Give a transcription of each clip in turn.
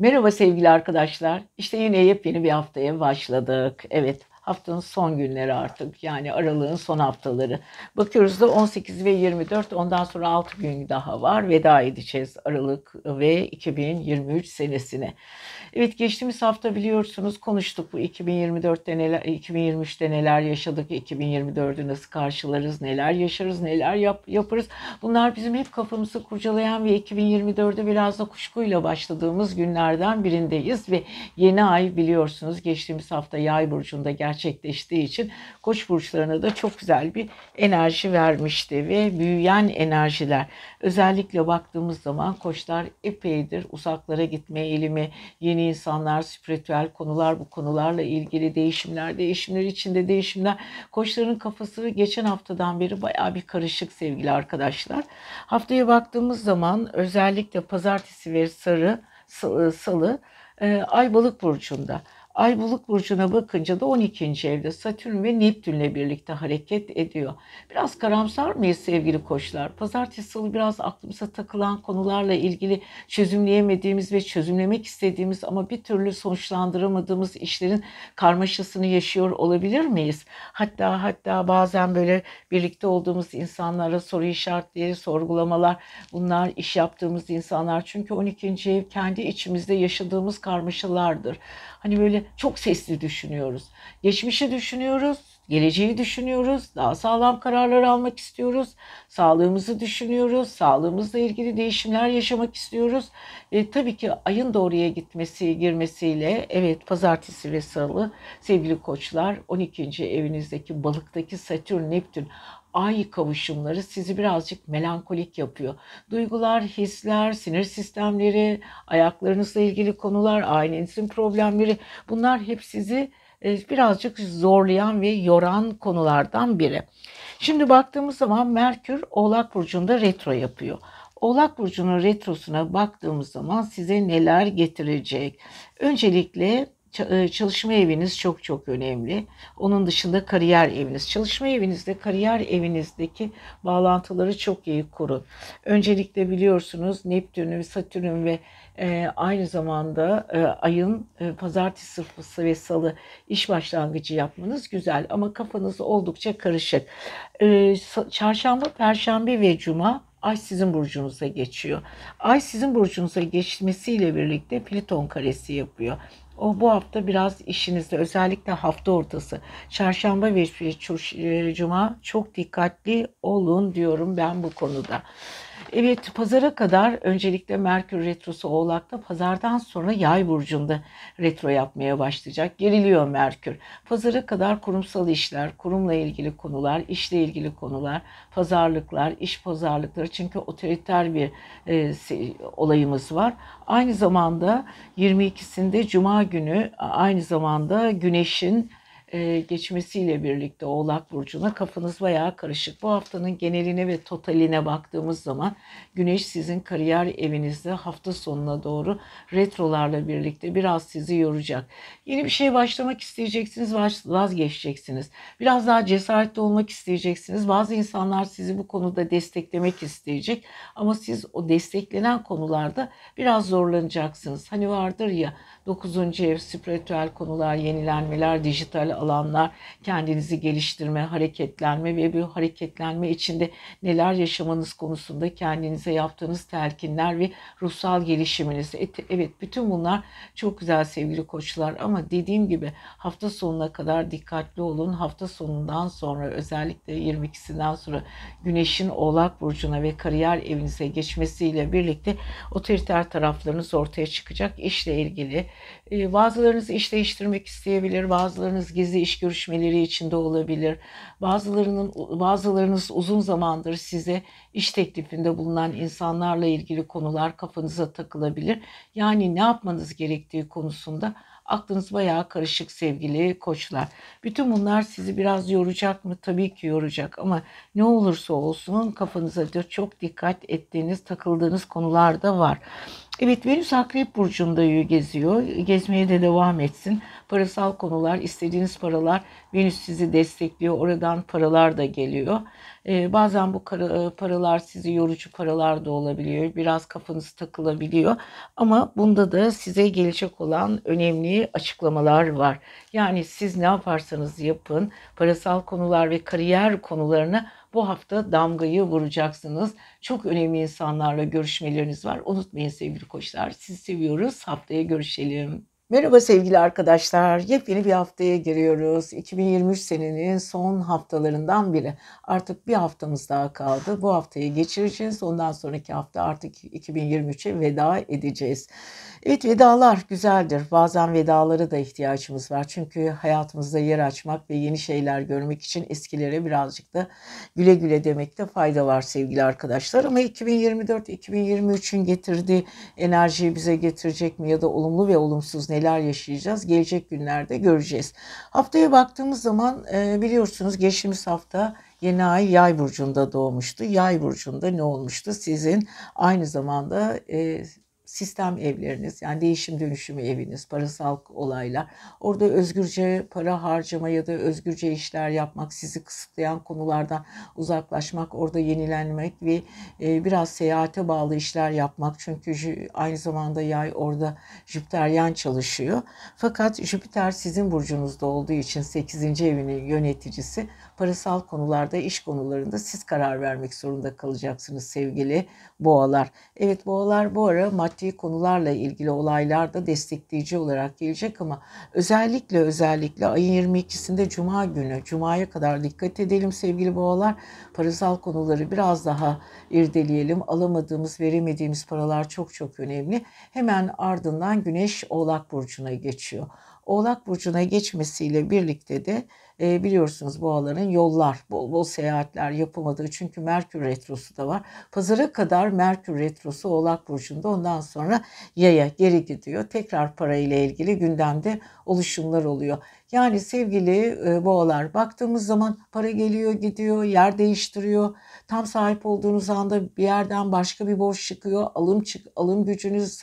Merhaba sevgili arkadaşlar. İşte yine yepyeni bir haftaya başladık. Evet haftanın son günleri artık yani aralığın son haftaları. Bakıyoruz da 18 ve 24 ondan sonra 6 gün daha var. Veda edeceğiz Aralık ve 2023 senesine. Evet geçtiğimiz hafta biliyorsunuz konuştuk bu 2024'te neler 2023'te neler yaşadık, 2024'ü nasıl karşılarız, neler yaşarız, neler yap, yaparız. Bunlar bizim hep kafamızı kurcalayan ve 2024'e biraz da kuşkuyla başladığımız günlerden birindeyiz ve yeni ay biliyorsunuz geçtiğimiz hafta Yay burcunda gerçekleştiği için Koç burçlarına da çok güzel bir enerji vermişti ve büyüyen enerjiler. Özellikle baktığımız zaman koçlar epeydir uzaklara gitme eğilimi, yeni insanlar, spiritüel konular, bu konularla ilgili değişimler, değişimler içinde değişimler. Koçların kafası geçen haftadan beri baya bir karışık sevgili arkadaşlar. Haftaya baktığımız zaman özellikle pazartesi ve sarı, salı, e, Ay balık burcunda. Ay Balık burcuna bakınca da 12. evde Satürn ve Neptünle birlikte hareket ediyor. Biraz karamsar mıyız sevgili koçlar? Pazartesi salı biraz aklımıza takılan konularla ilgili çözümleyemediğimiz ve çözümlemek istediğimiz ama bir türlü sonuçlandıramadığımız işlerin karmaşasını yaşıyor olabilir miyiz? Hatta hatta bazen böyle birlikte olduğumuz insanlara soru işaretleri, sorgulamalar bunlar iş yaptığımız insanlar. Çünkü 12. ev kendi içimizde yaşadığımız karmaşalardır. Hani böyle çok sesli düşünüyoruz. Geçmişi düşünüyoruz, geleceği düşünüyoruz, daha sağlam kararlar almak istiyoruz, sağlığımızı düşünüyoruz, sağlığımızla ilgili değişimler yaşamak istiyoruz. E, tabii ki ayın doğruya gitmesi, girmesiyle evet pazartesi ve salı sevgili koçlar 12. evinizdeki balıktaki Satürn, Neptün ay kavuşumları sizi birazcık melankolik yapıyor. Duygular, hisler, sinir sistemleri, ayaklarınızla ilgili konular, ailenizin problemleri bunlar hep sizi birazcık zorlayan ve yoran konulardan biri. Şimdi baktığımız zaman Merkür Oğlak Burcu'nda retro yapıyor. Oğlak Burcu'nun retrosuna baktığımız zaman size neler getirecek? Öncelikle e, çalışma eviniz çok çok önemli. Onun dışında kariyer eviniz. Çalışma evinizde, kariyer evinizdeki bağlantıları çok iyi kurun. Öncelikle biliyorsunuz Neptün'ün, Satürn ve e, aynı zamanda e, ayın e, pazartesi sırfısı ve salı iş başlangıcı yapmanız güzel ama kafanız oldukça karışık. E, çarşamba, perşembe ve cuma Ay sizin burcunuza geçiyor. Ay sizin burcunuza geçmesiyle birlikte Plüton karesi yapıyor. O bu hafta biraz işinizde özellikle hafta ortası çarşamba ve e, cuma çok dikkatli olun diyorum ben bu konuda. Evet pazara kadar öncelikle Merkür Retrosu Oğlak'ta pazardan sonra Yay burcunda retro yapmaya başlayacak. Geriliyor Merkür. Pazara kadar kurumsal işler, kurumla ilgili konular, işle ilgili konular, pazarlıklar, iş pazarlıkları çünkü otoriter bir e, olayımız var. Aynı zamanda 22'sinde Cuma günü aynı zamanda Güneş'in e, geçmesiyle birlikte Oğlak Burcu'na kafanız bayağı karışık. Bu haftanın geneline ve totaline baktığımız zaman Güneş sizin kariyer evinizde hafta sonuna doğru retrolarla birlikte biraz sizi yoracak. Yeni bir şey başlamak isteyeceksiniz, vazgeçeceksiniz. Biraz daha cesaretli olmak isteyeceksiniz. Bazı insanlar sizi bu konuda desteklemek isteyecek ama siz o desteklenen konularda biraz zorlanacaksınız. Hani vardır ya 9. ev spiritüel konular, yenilenmeler, dijital alanlar, kendinizi geliştirme, hareketlenme ve bu hareketlenme içinde neler yaşamanız konusunda kendinize yaptığınız telkinler ve ruhsal gelişiminiz. Evet bütün bunlar çok güzel sevgili koçlar ama dediğim gibi hafta sonuna kadar dikkatli olun. Hafta sonundan sonra özellikle 22'sinden sonra Güneş'in Oğlak Burcu'na ve kariyer evinize geçmesiyle birlikte otoriter taraflarınız ortaya çıkacak. İşle ilgili bazılarınız iş değiştirmek isteyebilir, bazılarınız gizli iş görüşmeleri içinde olabilir. Bazılarının bazılarınız uzun zamandır size iş teklifinde bulunan insanlarla ilgili konular kafanıza takılabilir. Yani ne yapmanız gerektiği konusunda aklınız bayağı karışık sevgili koçlar. Bütün bunlar sizi biraz yoracak mı? Tabii ki yoracak ama ne olursa olsun kafanıza çok dikkat ettiğiniz, takıldığınız konular da var. Evet Venüs Akrep Burcu'nda geziyor. Gezmeye de devam etsin. Parasal konular, istediğiniz paralar Venüs sizi destekliyor. Oradan paralar da geliyor. Ee, bazen bu kara- paralar sizi yorucu paralar da olabiliyor. Biraz kafanız takılabiliyor. Ama bunda da size gelecek olan önemli açıklamalar var. Yani siz ne yaparsanız yapın, parasal konular ve kariyer konularına bu hafta damgayı vuracaksınız. Çok önemli insanlarla görüşmeleriniz var. Unutmayın sevgili koçlar. Sizi seviyoruz. Haftaya görüşelim. Merhaba sevgili arkadaşlar. Yepyeni bir haftaya giriyoruz. 2023 senenin son haftalarından biri. Artık bir haftamız daha kaldı. Bu haftayı geçireceğiz. Ondan sonraki hafta artık 2023'e veda edeceğiz. Evet vedalar güzeldir. Bazen vedalara da ihtiyacımız var. Çünkü hayatımızda yer açmak ve yeni şeyler görmek için eskilere birazcık da güle güle demekte fayda var sevgili arkadaşlar. Ama 2024-2023'ün getirdiği enerjiyi bize getirecek mi ya da olumlu ve olumsuz neler yaşayacağız gelecek günlerde göreceğiz. Haftaya baktığımız zaman e, biliyorsunuz geçtiğimiz hafta Yeni ay yay burcunda doğmuştu. Yay burcunda ne olmuştu? Sizin aynı zamanda e, sistem evleriniz yani değişim dönüşümü eviniz, parasal olaylar. Orada özgürce para harcama ya da özgürce işler yapmak, sizi kısıtlayan konulardan uzaklaşmak, orada yenilenmek ve e, biraz seyahate bağlı işler yapmak. Çünkü aynı zamanda yay orada Jüpiteryen çalışıyor. Fakat Jüpiter sizin burcunuzda olduğu için 8. evinin yöneticisi parasal konularda, iş konularında siz karar vermek zorunda kalacaksınız sevgili boğalar. Evet boğalar bu ara maddi konularla ilgili olaylarda destekleyici olarak gelecek ama özellikle özellikle ayın 22'sinde Cuma günü, Cuma'ya kadar dikkat edelim sevgili boğalar. Parasal konuları biraz daha irdeleyelim. Alamadığımız, veremediğimiz paralar çok çok önemli. Hemen ardından Güneş Oğlak Burcu'na geçiyor. Oğlak Burcu'na geçmesiyle birlikte de e, biliyorsunuz boğaların yollar, bol bol seyahatler yapamadığı çünkü Merkür Retrosu da var. Pazara kadar Merkür Retrosu Oğlak Burcu'nda ondan sonra yaya geri gidiyor. Tekrar parayla ilgili gündemde oluşumlar oluyor. Yani sevgili e, boğalar baktığımız zaman para geliyor gidiyor yer değiştiriyor. Tam sahip olduğunuz anda bir yerden başka bir borç çıkıyor. Alım çık alım gücünüz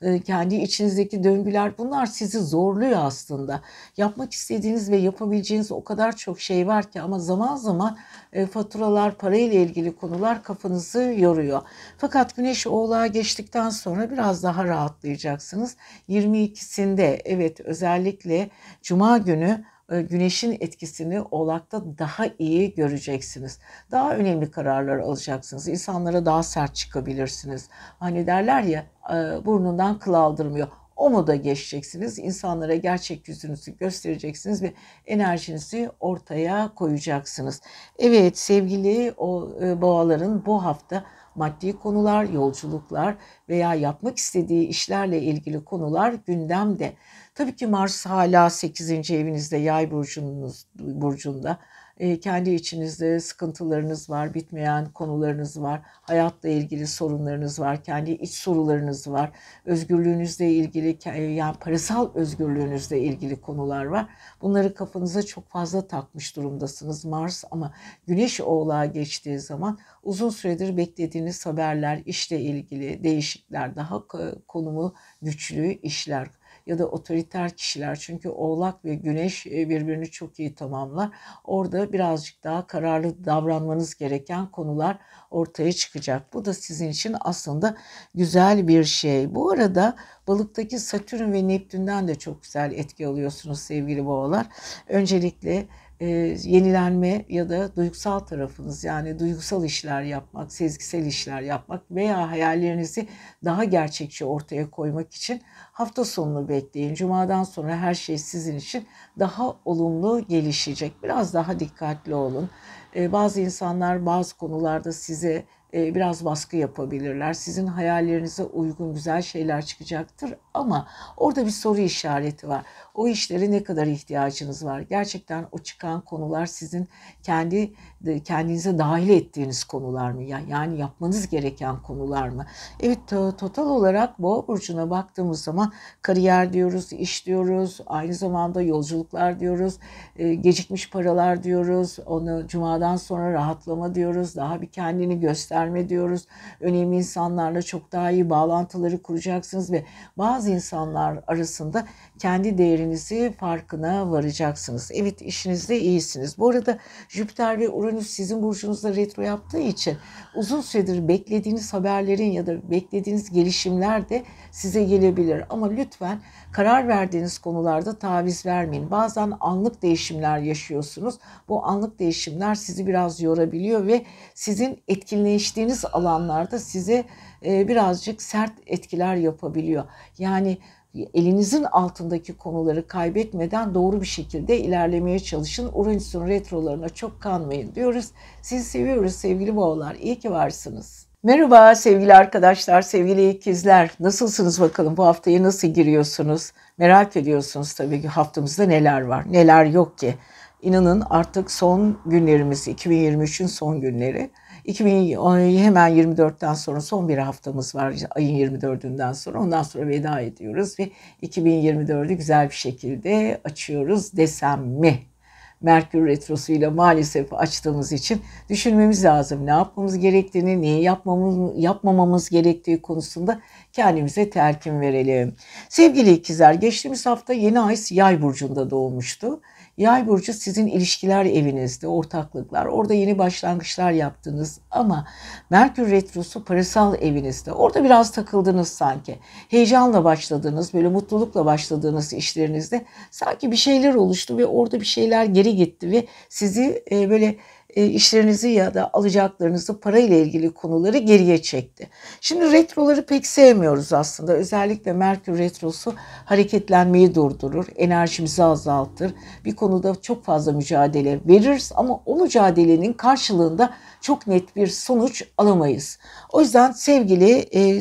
e, kendi içinizdeki döngüler bunlar sizi zorluyor aslında. Yapmak istediğiniz ve yapabileceğiniz o kadar çok şey var ki ama zaman zaman e, faturalar parayla ilgili konular kafanızı yoruyor. Fakat güneş oğlağa geçtikten sonra biraz daha rahatlayacaksınız. 22'sinde evet özellikle cuma günü e, güneşin etkisini oğlakta daha iyi göreceksiniz. Daha önemli kararlar alacaksınız. İnsanlara daha sert çıkabilirsiniz. Hani derler ya e, burnundan kıl aldırmıyor. O moda geçeceksiniz. İnsanlara gerçek yüzünüzü göstereceksiniz ve enerjinizi ortaya koyacaksınız. Evet sevgili o e, boğaların bu hafta maddi konular, yolculuklar veya yapmak istediği işlerle ilgili konular gündemde. Tabii ki Mars hala 8. evinizde, yay burcunuz, burcunda. E, kendi içinizde sıkıntılarınız var, bitmeyen konularınız var, hayatla ilgili sorunlarınız var, kendi iç sorularınız var, özgürlüğünüzle ilgili yani parasal özgürlüğünüzle ilgili konular var. Bunları kafanıza çok fazla takmış durumdasınız Mars ama Güneş Oğlağa geçtiği zaman uzun süredir beklediğiniz haberler, işle ilgili değişiklikler, daha konumu güçlü işler ya da otoriter kişiler çünkü Oğlak ve Güneş e, birbirini çok iyi tamamlar. Orada birazcık daha kararlı davranmanız gereken konular ortaya çıkacak. Bu da sizin için aslında güzel bir şey. Bu arada balıktaki Satürn ve Neptün'den de çok güzel etki alıyorsunuz sevgili boğalar. Öncelikle e, yenilenme ya da duygusal tarafınız yani duygusal işler yapmak, sezgisel işler yapmak veya hayallerinizi daha gerçekçi ortaya koymak için hafta sonunu bekleyin. Cumadan sonra her şey sizin için daha olumlu gelişecek. Biraz daha dikkatli olun. E, bazı insanlar bazı konularda size e, biraz baskı yapabilirler. Sizin hayallerinize uygun güzel şeyler çıkacaktır ama orada bir soru işareti var. O işlere ne kadar ihtiyacınız var? Gerçekten o çıkan konular sizin kendi kendinize dahil ettiğiniz konular mı? Yani yapmanız gereken konular mı? Evet total olarak Boğa burcuna baktığımız zaman kariyer diyoruz, iş diyoruz, aynı zamanda yolculuklar diyoruz, e, gecikmiş paralar diyoruz, onu cumadan sonra rahatlama diyoruz, daha bir kendini gösterme diyoruz. Önemli insanlarla çok daha iyi bağlantıları kuracaksınız ve bazı insanlar arasında kendi değerinizi farkına varacaksınız. Evet işinizde iyisiniz. Bu arada Jüpiter ve Uranüs Venüs sizin burcunuzda retro yaptığı için uzun süredir beklediğiniz haberlerin ya da beklediğiniz gelişimler de size gelebilir. Ama lütfen karar verdiğiniz konularda taviz vermeyin. Bazen anlık değişimler yaşıyorsunuz. Bu anlık değişimler sizi biraz yorabiliyor ve sizin etkinleştiğiniz alanlarda size e, birazcık sert etkiler yapabiliyor. Yani elinizin altındaki konuları kaybetmeden doğru bir şekilde ilerlemeye çalışın. Uranüs'ün retrolarına çok kanmayın diyoruz. Sizi seviyoruz sevgili boğalar. İyi ki varsınız. Merhaba sevgili arkadaşlar, sevgili ikizler. Nasılsınız bakalım? Bu haftaya nasıl giriyorsunuz? Merak ediyorsunuz tabii ki haftamızda neler var, neler yok ki. İnanın artık son günlerimiz, 2023'ün son günleri. 2000 hemen 24'ten sonra son bir haftamız var ayın 24'ünden sonra. Ondan sonra veda ediyoruz ve 2024'ü güzel bir şekilde açıyoruz desem mi? Merkür Retrosu'yla maalesef açtığımız için düşünmemiz lazım. Ne yapmamız gerektiğini, neyi yapmamız, yapmamamız gerektiği konusunda kendimize telkin verelim. Sevgili ikizler, geçtiğimiz hafta yeni ay yay burcunda doğmuştu. Yay burcu sizin ilişkiler evinizde, ortaklıklar. Orada yeni başlangıçlar yaptınız ama Merkür retrosu parasal evinizde. Orada biraz takıldınız sanki. Heyecanla başladınız, böyle mutlulukla başladığınız işlerinizde sanki bir şeyler oluştu ve orada bir şeyler geri gitti ve sizi e, böyle işlerinizi ya da alacaklarınızı parayla ilgili konuları geriye çekti. Şimdi retroları pek sevmiyoruz aslında. Özellikle Merkür retrosu hareketlenmeyi durdurur, enerjimizi azaltır. Bir konuda çok fazla mücadele veririz ama o mücadelenin karşılığında çok net bir sonuç alamayız. O yüzden sevgili e,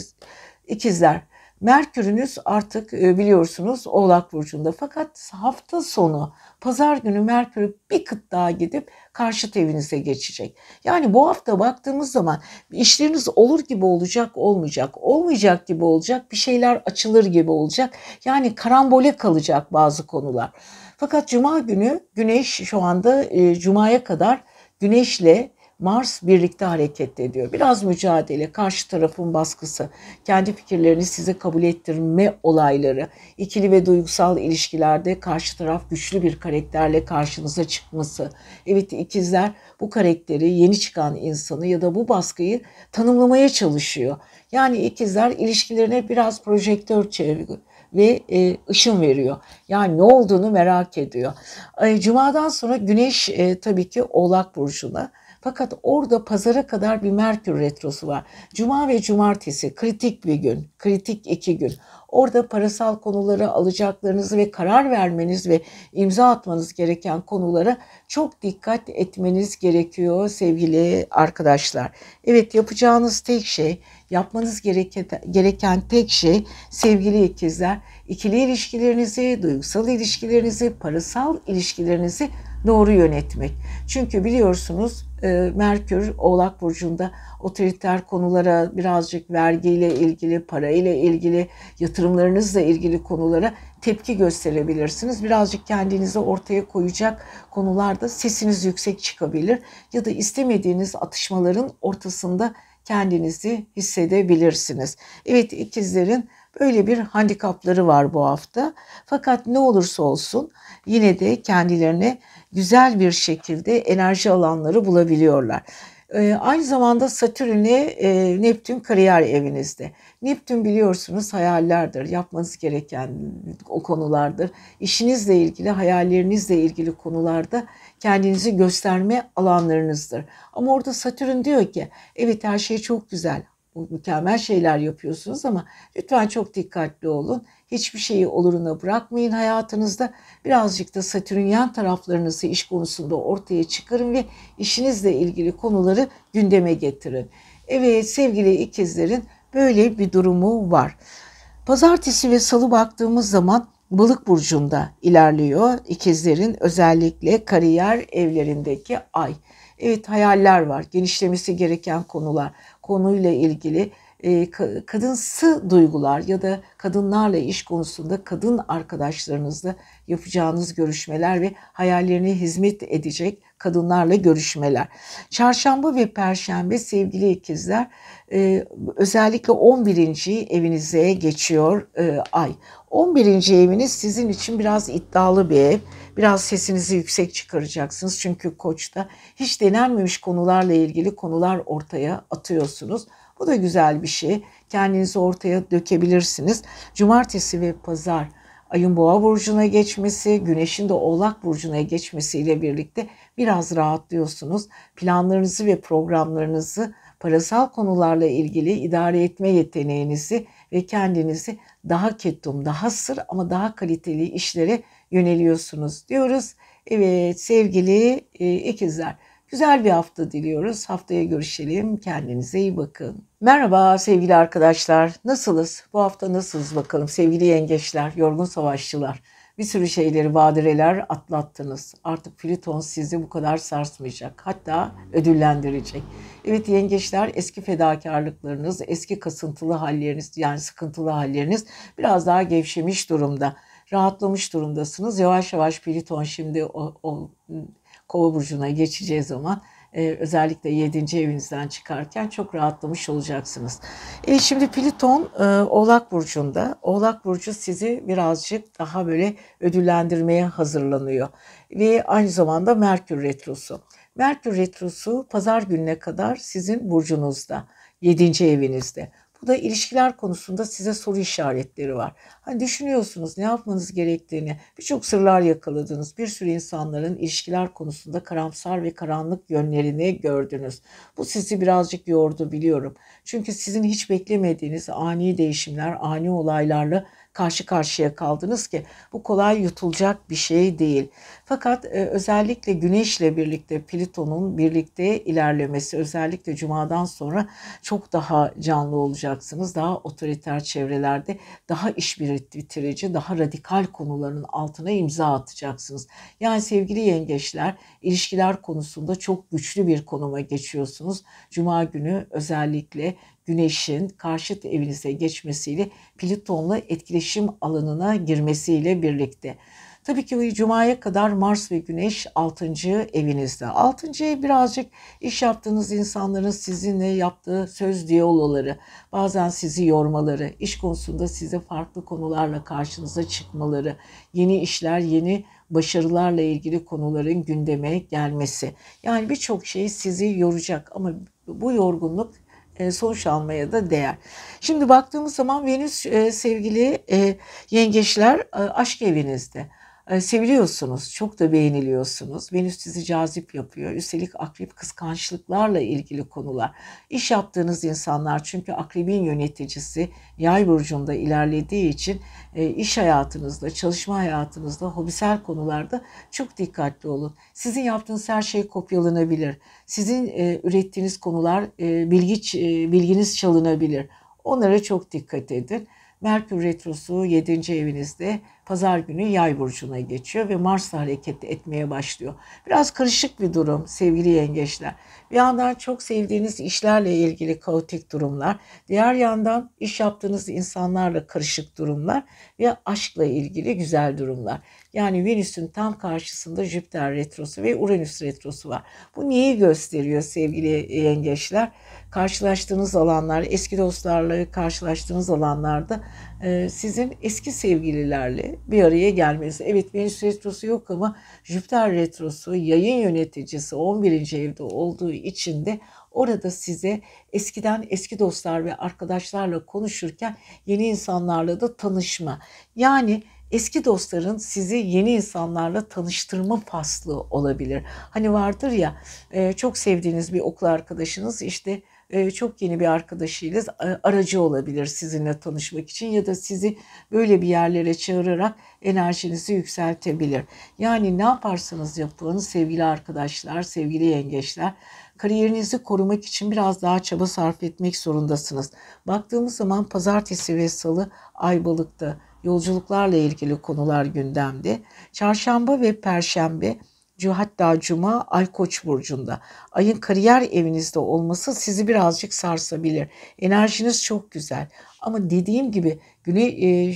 ikizler Merkür'ünüz artık e, biliyorsunuz Oğlak Burcu'nda fakat hafta sonu pazar günü Merkür bir kıt daha gidip karşıt evinize geçecek. Yani bu hafta baktığımız zaman işleriniz olur gibi olacak olmayacak, olmayacak gibi olacak, bir şeyler açılır gibi olacak. Yani karambole kalacak bazı konular. Fakat cuma günü güneş şu anda e, cumaya kadar güneşle Mars birlikte hareket ediyor. Biraz mücadele, karşı tarafın baskısı, kendi fikirlerini size kabul ettirme olayları, ikili ve duygusal ilişkilerde karşı taraf güçlü bir karakterle karşınıza çıkması. Evet ikizler bu karakteri yeni çıkan insanı ya da bu baskıyı tanımlamaya çalışıyor. Yani ikizler ilişkilerine biraz projektör çeviriyor ve e, ışın veriyor. Yani ne olduğunu merak ediyor. E, Cuma'dan sonra Güneş e, tabii ki Oğlak Burcu'na fakat orada pazara kadar bir Merkür Retrosu var. Cuma ve cumartesi kritik bir gün, kritik iki gün. Orada parasal konuları alacaklarınızı ve karar vermeniz ve imza atmanız gereken konulara çok dikkat etmeniz gerekiyor sevgili arkadaşlar. Evet yapacağınız tek şey, yapmanız gereken, tek şey sevgili ikizler, ikili ilişkilerinizi, duygusal ilişkilerinizi, parasal ilişkilerinizi doğru yönetmek. Çünkü biliyorsunuz Merkür Oğlak Burcu'nda otoriter konulara birazcık vergiyle ilgili, parayla ilgili, yatırımlarınızla ilgili konulara tepki gösterebilirsiniz. Birazcık kendinizi ortaya koyacak konularda sesiniz yüksek çıkabilir ya da istemediğiniz atışmaların ortasında kendinizi hissedebilirsiniz. Evet ikizlerin böyle bir handikapları var bu hafta. Fakat ne olursa olsun yine de kendilerine güzel bir şekilde enerji alanları bulabiliyorlar. Ee, aynı zamanda Satürn ile e, Neptün kariyer evinizde. Neptün biliyorsunuz hayallerdir, yapmanız gereken o konulardır. İşinizle ilgili, hayallerinizle ilgili konularda kendinizi gösterme alanlarınızdır. Ama orada Satürn diyor ki evet her şey çok güzel, mükemmel şeyler yapıyorsunuz ama lütfen çok dikkatli olun. Hiçbir şeyi oluruna bırakmayın hayatınızda. Birazcık da Satürnyen taraflarınızı iş konusunda ortaya çıkarın ve işinizle ilgili konuları gündeme getirin. Evet sevgili ikizlerin böyle bir durumu var. Pazartesi ve salı baktığımız zaman Balık burcunda ilerliyor. İkizlerin özellikle kariyer evlerindeki ay. Evet hayaller var, genişlemesi gereken konular, konuyla ilgili e, kadınsı duygular ya da kadınlarla iş konusunda kadın arkadaşlarınızla yapacağınız görüşmeler ve hayallerine hizmet edecek kadınlarla görüşmeler. Çarşamba ve perşembe sevgili ikizler e, özellikle 11. evinize geçiyor e, ay. 11. eviniz sizin için biraz iddialı bir ev Biraz sesinizi yüksek çıkaracaksınız. Çünkü koçta hiç denenmemiş konularla ilgili konular ortaya atıyorsunuz. Bu da güzel bir şey. Kendinizi ortaya dökebilirsiniz. Cumartesi ve pazar ayın boğa burcuna geçmesi, güneşin de oğlak burcuna geçmesiyle birlikte biraz rahatlıyorsunuz. Planlarınızı ve programlarınızı parasal konularla ilgili idare etme yeteneğinizi ve kendinizi daha ketum, daha sır ama daha kaliteli işlere yöneliyorsunuz diyoruz. Evet sevgili e, ikizler güzel bir hafta diliyoruz. Haftaya görüşelim. Kendinize iyi bakın. Merhaba sevgili arkadaşlar. Nasılız? Bu hafta nasılız bakalım sevgili yengeçler, yorgun savaşçılar. Bir sürü şeyleri, badireler atlattınız. Artık Plüton sizi bu kadar sarsmayacak. Hatta ödüllendirecek. Evet yengeçler eski fedakarlıklarınız, eski kasıntılı halleriniz yani sıkıntılı halleriniz biraz daha gevşemiş durumda. Rahatlamış durumdasınız. Yavaş yavaş Plüton şimdi o, o kova burcuna geçeceği zaman e, özellikle 7. evinizden çıkarken çok rahatlamış olacaksınız. E, şimdi Plüton e, Oğlak Burcu'nda. Oğlak Burcu sizi birazcık daha böyle ödüllendirmeye hazırlanıyor. Ve aynı zamanda Merkür Retrosu. Merkür Retrosu pazar gününe kadar sizin burcunuzda, 7. evinizde. Bu da ilişkiler konusunda size soru işaretleri var. Hani düşünüyorsunuz ne yapmanız gerektiğini, birçok sırlar yakaladınız. Bir sürü insanların ilişkiler konusunda karamsar ve karanlık yönlerini gördünüz. Bu sizi birazcık yordu biliyorum. Çünkü sizin hiç beklemediğiniz ani değişimler, ani olaylarla karşı karşıya kaldınız ki bu kolay yutulacak bir şey değil. Fakat e, özellikle Güneşle birlikte Plüton'un birlikte ilerlemesi özellikle Cuma'dan sonra çok daha canlı olacaksınız. Daha otoriter çevrelerde daha iş bitirici, daha radikal konuların altına imza atacaksınız. Yani sevgili yengeçler ilişkiler konusunda çok güçlü bir konuma geçiyorsunuz. Cuma günü özellikle Güneş'in karşıt evinize geçmesiyle Plüton'la etkileşim alanına girmesiyle birlikte. Tabii ki Cuma'ya kadar Mars ve Güneş 6. evinizde. 6. ev birazcık iş yaptığınız insanların sizinle yaptığı söz diyaloları, bazen sizi yormaları, iş konusunda size farklı konularla karşınıza çıkmaları, yeni işler, yeni başarılarla ilgili konuların gündeme gelmesi. Yani birçok şey sizi yoracak ama bu yorgunluk sonuç almaya da değer. Şimdi baktığımız zaman Venüs e, sevgili e, yengeçler aşk evinizde. Seviliyorsunuz, çok da beğeniliyorsunuz. Venüs sizi cazip yapıyor. Üstelik akrep kıskançlıklarla ilgili konular. İş yaptığınız insanlar çünkü akrebin yöneticisi yay burcunda ilerlediği için iş hayatınızda, çalışma hayatınızda, hobisel konularda çok dikkatli olun. Sizin yaptığınız her şey kopyalanabilir. Sizin ürettiğiniz konular bilgi bilginiz çalınabilir. Onlara çok dikkat edin. Merkür Retrosu 7. evinizde pazar günü yay burcuna geçiyor ve Mars hareket etmeye başlıyor. Biraz karışık bir durum sevgili yengeçler. Bir yandan çok sevdiğiniz işlerle ilgili kaotik durumlar, diğer yandan iş yaptığınız insanlarla karışık durumlar ve aşkla ilgili güzel durumlar. Yani Venüs'ün tam karşısında Jüpiter retrosu ve Uranüs retrosu var. Bu neyi gösteriyor sevgili yengeçler? Karşılaştığınız alanlar, eski dostlarla karşılaştığınız alanlarda e, sizin eski sevgililerle bir araya gelmeniz. Evet Venüs retrosu yok ama Jüpiter retrosu yayın yöneticisi 11. evde olduğu için de orada size eskiden eski dostlar ve arkadaşlarla konuşurken yeni insanlarla da tanışma. Yani eski dostların sizi yeni insanlarla tanıştırma faslı olabilir. Hani vardır ya e, çok sevdiğiniz bir okul arkadaşınız işte e, çok yeni bir arkadaşıyla aracı olabilir sizinle tanışmak için ya da sizi böyle bir yerlere çağırarak enerjinizi yükseltebilir. Yani ne yaparsanız yapın sevgili arkadaşlar, sevgili yengeçler kariyerinizi korumak için biraz daha çaba sarf etmek zorundasınız. Baktığımız zaman pazartesi ve salı ay balıkta yolculuklarla ilgili konular gündemde. Çarşamba ve perşembe hatta cuma ay koç burcunda. Ayın kariyer evinizde olması sizi birazcık sarsabilir. Enerjiniz çok güzel. Ama dediğim gibi Güney e,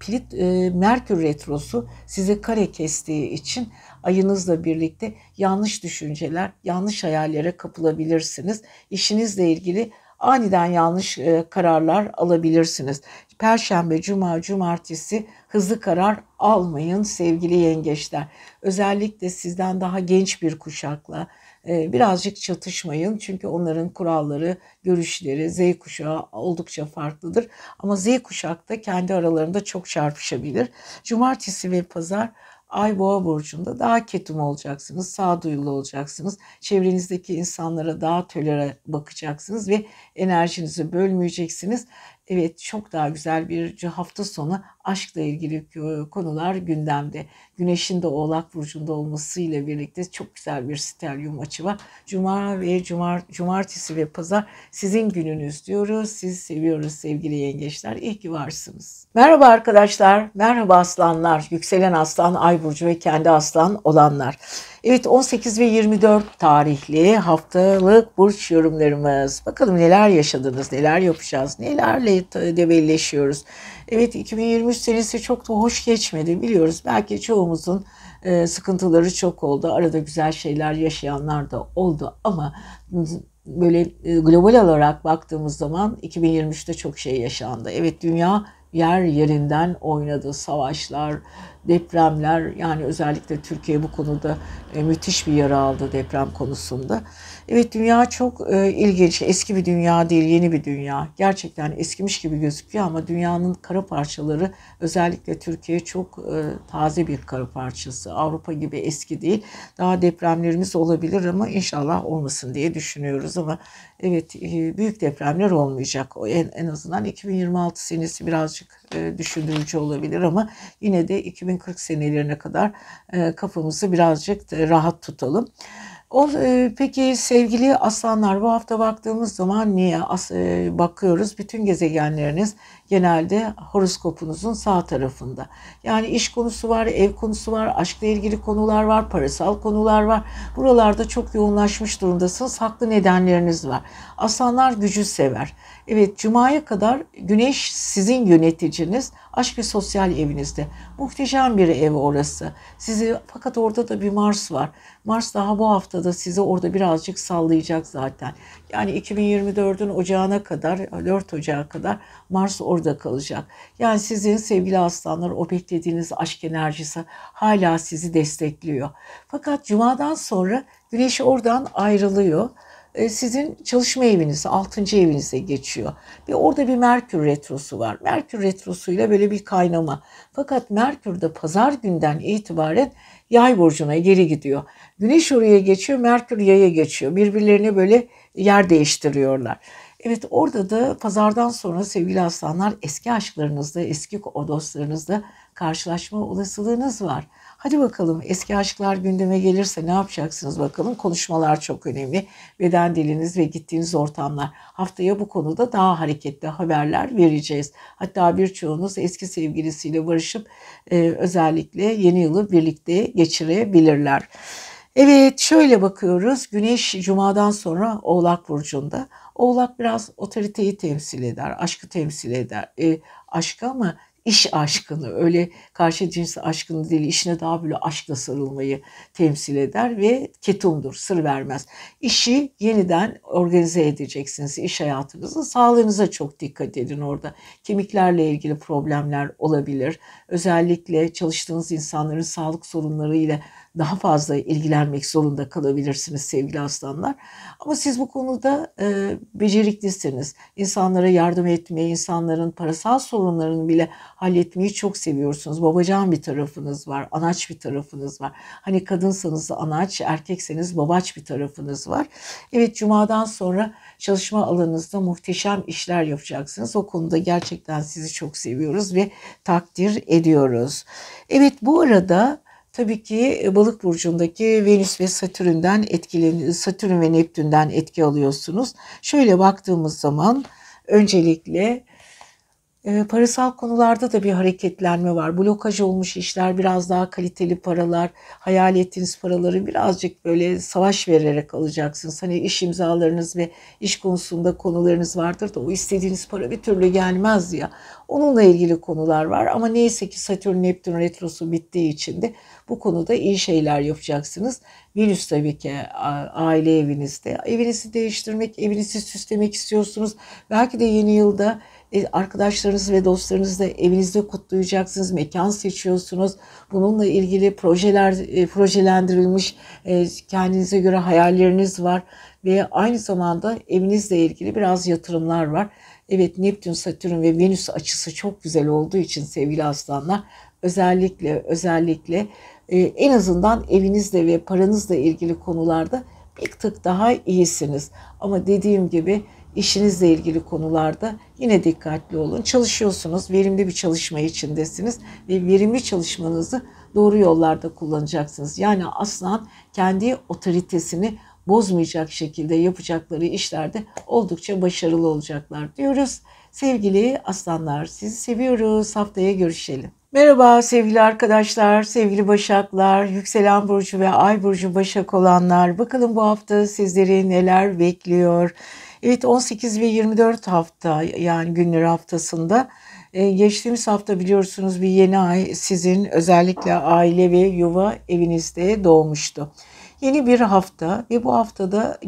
Pilit e, Merkür retrosu size kare kestiği için ayınızla birlikte yanlış düşünceler, yanlış hayallere kapılabilirsiniz. İşinizle ilgili aniden yanlış e, kararlar alabilirsiniz. Perşembe, cuma, cumartesi hızlı karar almayın sevgili yengeçler. Özellikle sizden daha genç bir kuşakla e, birazcık çatışmayın. Çünkü onların kuralları, görüşleri Z kuşağı oldukça farklıdır. Ama Z kuşakta kendi aralarında çok çarpışabilir. Cumartesi ve pazar Ay Boğa burcunda daha ketum olacaksınız, sağduyulu olacaksınız. Çevrenizdeki insanlara daha tölere bakacaksınız ve enerjinizi bölmeyeceksiniz. Evet çok daha güzel bir hafta sonu aşkla ilgili konular gündemde. Güneşin de Oğlak Burcu'nda olmasıyla birlikte çok güzel bir stelyum açı var. Cuma ve cumar, cumartesi ve pazar sizin gününüz diyoruz. Sizi seviyoruz sevgili yengeçler. İyi ki varsınız. Merhaba arkadaşlar. Merhaba aslanlar. Yükselen aslan, ay burcu ve kendi aslan olanlar. Evet 18 ve 24 tarihli haftalık burç yorumlarımız. Bakalım neler yaşadınız, neler yapacağız, nelerle debelleşiyoruz. Evet 2023 senesi çok da hoş geçmedi biliyoruz. Belki çoğumuzun e, sıkıntıları çok oldu. Arada güzel şeyler yaşayanlar da oldu ama böyle e, global olarak baktığımız zaman 2023'te çok şey yaşandı. Evet dünya yer yerinden oynadı. Savaşlar, depremler yani özellikle Türkiye bu konuda e, müthiş bir yara aldı deprem konusunda. Evet dünya çok e, ilginç. Eski bir dünya değil, yeni bir dünya. Gerçekten eskimiş gibi gözüküyor ama dünyanın kara parçaları özellikle Türkiye çok e, taze bir kara parçası. Avrupa gibi eski değil. Daha depremlerimiz olabilir ama inşallah olmasın diye düşünüyoruz ama evet e, büyük depremler olmayacak. O en, en azından 2026 senesi birazcık e, düşündürücü olabilir ama yine de 2040 senelerine kadar e, kafamızı birazcık rahat tutalım. O, e, peki sevgili aslanlar bu hafta baktığımız zaman niye as, e, bakıyoruz? Bütün gezegenleriniz genelde horoskopunuzun sağ tarafında. Yani iş konusu var, ev konusu var, aşkla ilgili konular var, parasal konular var. Buralarda çok yoğunlaşmış durumdasınız. Haklı nedenleriniz var. Aslanlar gücü sever. Evet, Cuma'ya kadar Güneş sizin yöneticiniz, aşk ve sosyal evinizde. Muhteşem bir ev orası. Sizi fakat orada da bir Mars var. Mars daha bu haftada sizi orada birazcık sallayacak zaten. Yani 2024'ün ocağına kadar, 4 Ocağı kadar Mars orada kalacak. Yani sizin sevgili aslanlar o beklediğiniz aşk enerjisi hala sizi destekliyor. Fakat Cuma'dan sonra Güneş oradan ayrılıyor e, sizin çalışma eviniz, 6. evinize geçiyor. Ve orada bir Merkür retrosu var. Merkür retrosuyla böyle bir kaynama. Fakat Merkür de pazar günden itibaren yay burcuna geri gidiyor. Güneş oraya geçiyor, Merkür yaya geçiyor. Birbirlerini böyle yer değiştiriyorlar. Evet orada da pazardan sonra sevgili aslanlar eski aşklarınızda, eski o dostlarınızla karşılaşma olasılığınız var. Hadi bakalım eski aşklar gündeme gelirse ne yapacaksınız bakalım. Konuşmalar çok önemli. Beden diliniz ve gittiğiniz ortamlar. Haftaya bu konuda daha hareketli haberler vereceğiz. Hatta birçoğunuz eski sevgilisiyle barışıp e, özellikle yeni yılı birlikte geçirebilirler. Evet şöyle bakıyoruz. Güneş Cuma'dan sonra Oğlak Burcu'nda. Oğlak biraz otoriteyi temsil eder, aşkı temsil eder. E, aşkı ama iş aşkını, öyle karşı cins aşkını değil, işine daha böyle aşkla sarılmayı temsil eder ve ketumdur, sır vermez. İşi yeniden organize edeceksiniz, iş hayatınızı. Sağlığınıza çok dikkat edin orada. Kemiklerle ilgili problemler olabilir. Özellikle çalıştığınız insanların sağlık sorunlarıyla daha fazla ilgilenmek zorunda kalabilirsiniz sevgili aslanlar. Ama siz bu konuda e, beceriklisiniz. İnsanlara yardım etmeyi, insanların parasal sorunlarını bile halletmeyi çok seviyorsunuz. Babacan bir tarafınız var, anaç bir tarafınız var. Hani kadınsanız anaç, erkekseniz babaç bir tarafınız var. Evet cumadan sonra çalışma alanınızda muhteşem işler yapacaksınız. O konuda gerçekten sizi çok seviyoruz ve takdir ediyoruz. Evet bu arada Tabii ki e, balık burcundaki Venüs ve Satürn'den etkileniyor. Satürn ve Neptün'den etki alıyorsunuz. Şöyle baktığımız zaman öncelikle e, parasal konularda da bir hareketlenme var. Blokaj olmuş işler, biraz daha kaliteli paralar, hayal ettiğiniz paraları birazcık böyle savaş vererek alacaksınız. Hani iş imzalarınız ve iş konusunda konularınız vardır da o istediğiniz para bir türlü gelmez ya. Onunla ilgili konular var ama neyse ki Satürn Neptün retrosu bittiği için de bu konuda iyi şeyler yapacaksınız. Venüs tabii ki aile evinizde. Evinizi değiştirmek, evinizi süslemek istiyorsunuz. Belki de yeni yılda E, arkadaşlarınız ve dostlarınızla evinizde kutlayacaksınız, mekan seçiyorsunuz. Bununla ilgili projeler e, projelendirilmiş e, kendinize göre hayalleriniz var ve aynı zamanda evinizle ilgili biraz yatırımlar var. Evet Neptün, Satürn ve Venüs açısı çok güzel olduğu için sevgili aslanlar özellikle özellikle en azından evinizle ve paranızla ilgili konularda bir tık daha iyisiniz. Ama dediğim gibi işinizle ilgili konularda yine dikkatli olun. Çalışıyorsunuz, verimli bir çalışma içindesiniz ve verimli çalışmanızı doğru yollarda kullanacaksınız. Yani aslan kendi otoritesini bozmayacak şekilde yapacakları işlerde oldukça başarılı olacaklar diyoruz. Sevgili aslanlar sizi seviyoruz. Haftaya görüşelim. Merhaba sevgili arkadaşlar, sevgili Başaklar, Yükselen Burcu ve Ay Burcu Başak olanlar. Bakalım bu hafta sizleri neler bekliyor? Evet 18 ve 24 hafta yani günler haftasında ee, geçtiğimiz hafta biliyorsunuz bir yeni ay sizin özellikle aile ve yuva evinizde doğmuştu. Yeni bir hafta ve bu haftada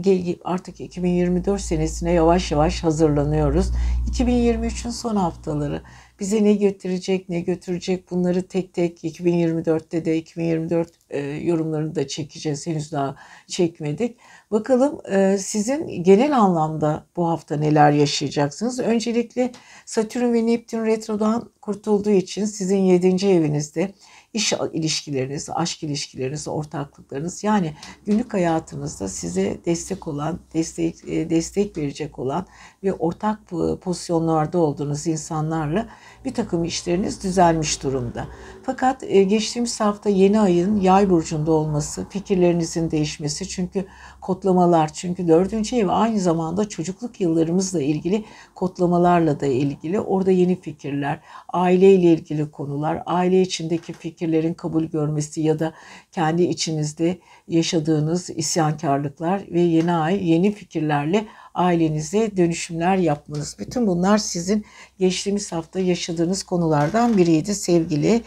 artık 2024 senesine yavaş yavaş hazırlanıyoruz. 2023'ün son haftaları bize ne götürecek, ne götürecek bunları tek tek 2024'te de 2024 e, yorumlarını da çekeceğiz. Henüz daha çekmedik. Bakalım e, sizin genel anlamda bu hafta neler yaşayacaksınız? Öncelikle Satürn ve Neptün retrodan kurtulduğu için sizin 7. evinizde iş ilişkileriniz, aşk ilişkileriniz, ortaklıklarınız yani günlük hayatınızda size destek olan, destek e, destek verecek olan ve ortak pozisyonlarda olduğunuz insanlarla bir takım işleriniz düzelmiş durumda. Fakat e, geçtiğimiz hafta yeni ayın yay burcunda olması, fikirlerinizin değişmesi çünkü kodlamalar çünkü dördüncü ev aynı zamanda çocukluk yıllarımızla ilgili kodlamalarla da ilgili orada yeni fikirler, aileyle ilgili konular, aile içindeki fikirlerin kabul görmesi ya da kendi içinizde yaşadığınız isyankarlıklar ve yeni ay yeni fikirlerle ailenize dönüşümler yapmanız. Bütün bunlar sizin geçtiğimiz hafta yaşadığınız konulardan biriydi sevgili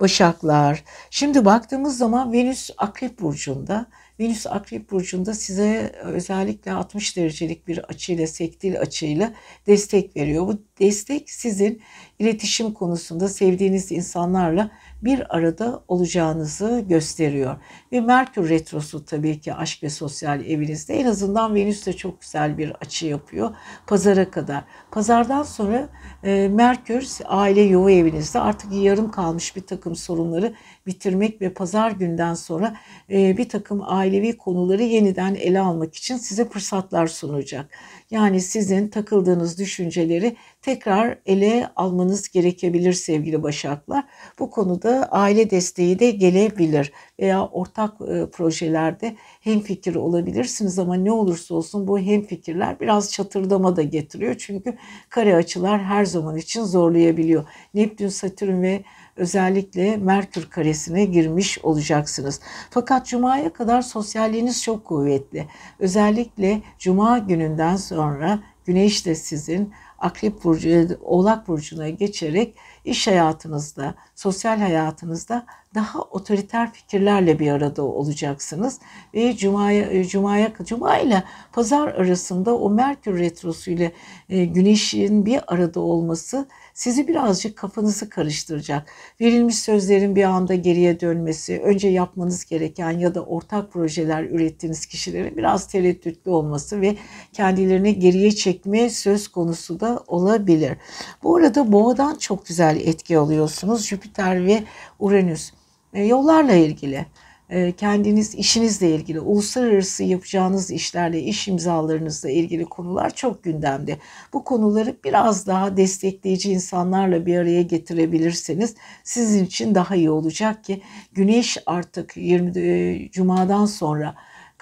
Başaklar. Şimdi baktığımız zaman Venüs Akrep Burcu'nda Venüs Akrep Burcu'nda size özellikle 60 derecelik bir açıyla, sektil açıyla destek veriyor. Bu destek sizin iletişim konusunda sevdiğiniz insanlarla bir arada olacağınızı gösteriyor. Ve Merkür Retrosu tabii ki aşk ve sosyal evinizde en azından Venüs de çok güzel bir açı yapıyor pazara kadar. Pazardan sonra e, Merkür aile yuva evinizde artık yarım kalmış bir takım sorunları bitirmek ve pazar günden sonra bir takım ailevi konuları yeniden ele almak için size fırsatlar sunacak. Yani sizin takıldığınız düşünceleri tekrar ele almanız gerekebilir sevgili Başaklar. Bu konuda aile desteği de gelebilir veya ortak projelerde hem fikir olabilirsiniz ama ne olursa olsun bu hem fikirler biraz çatırdama da getiriyor. Çünkü kare açılar her zaman için zorlayabiliyor. Neptün, Satürn ve özellikle Merkür karesine girmiş olacaksınız. Fakat Cuma'ya kadar sosyalliğiniz çok kuvvetli. Özellikle Cuma gününden sonra Güneş de sizin Akrep Burcu, Oğlak Burcu'na geçerek iş hayatınızda, sosyal hayatınızda daha otoriter fikirlerle bir arada olacaksınız. Ve Cuma'ya, Cuma'ya, Cuma ile Pazar arasında o Merkür Retrosu ile e, Güneş'in bir arada olması sizi birazcık kafanızı karıştıracak. Verilmiş sözlerin bir anda geriye dönmesi, önce yapmanız gereken ya da ortak projeler ürettiğiniz kişilerin biraz tereddütlü olması ve kendilerini geriye çekme söz konusu da olabilir. Bu arada boğadan çok güzel etki alıyorsunuz. Jüpiter ve Uranüs. E, yollarla ilgili e, kendiniz işinizle ilgili, uluslararası yapacağınız işlerle, iş imzalarınızla ilgili konular çok gündemde. Bu konuları biraz daha destekleyici insanlarla bir araya getirebilirseniz sizin için daha iyi olacak ki güneş artık 20 e, Cuma'dan sonra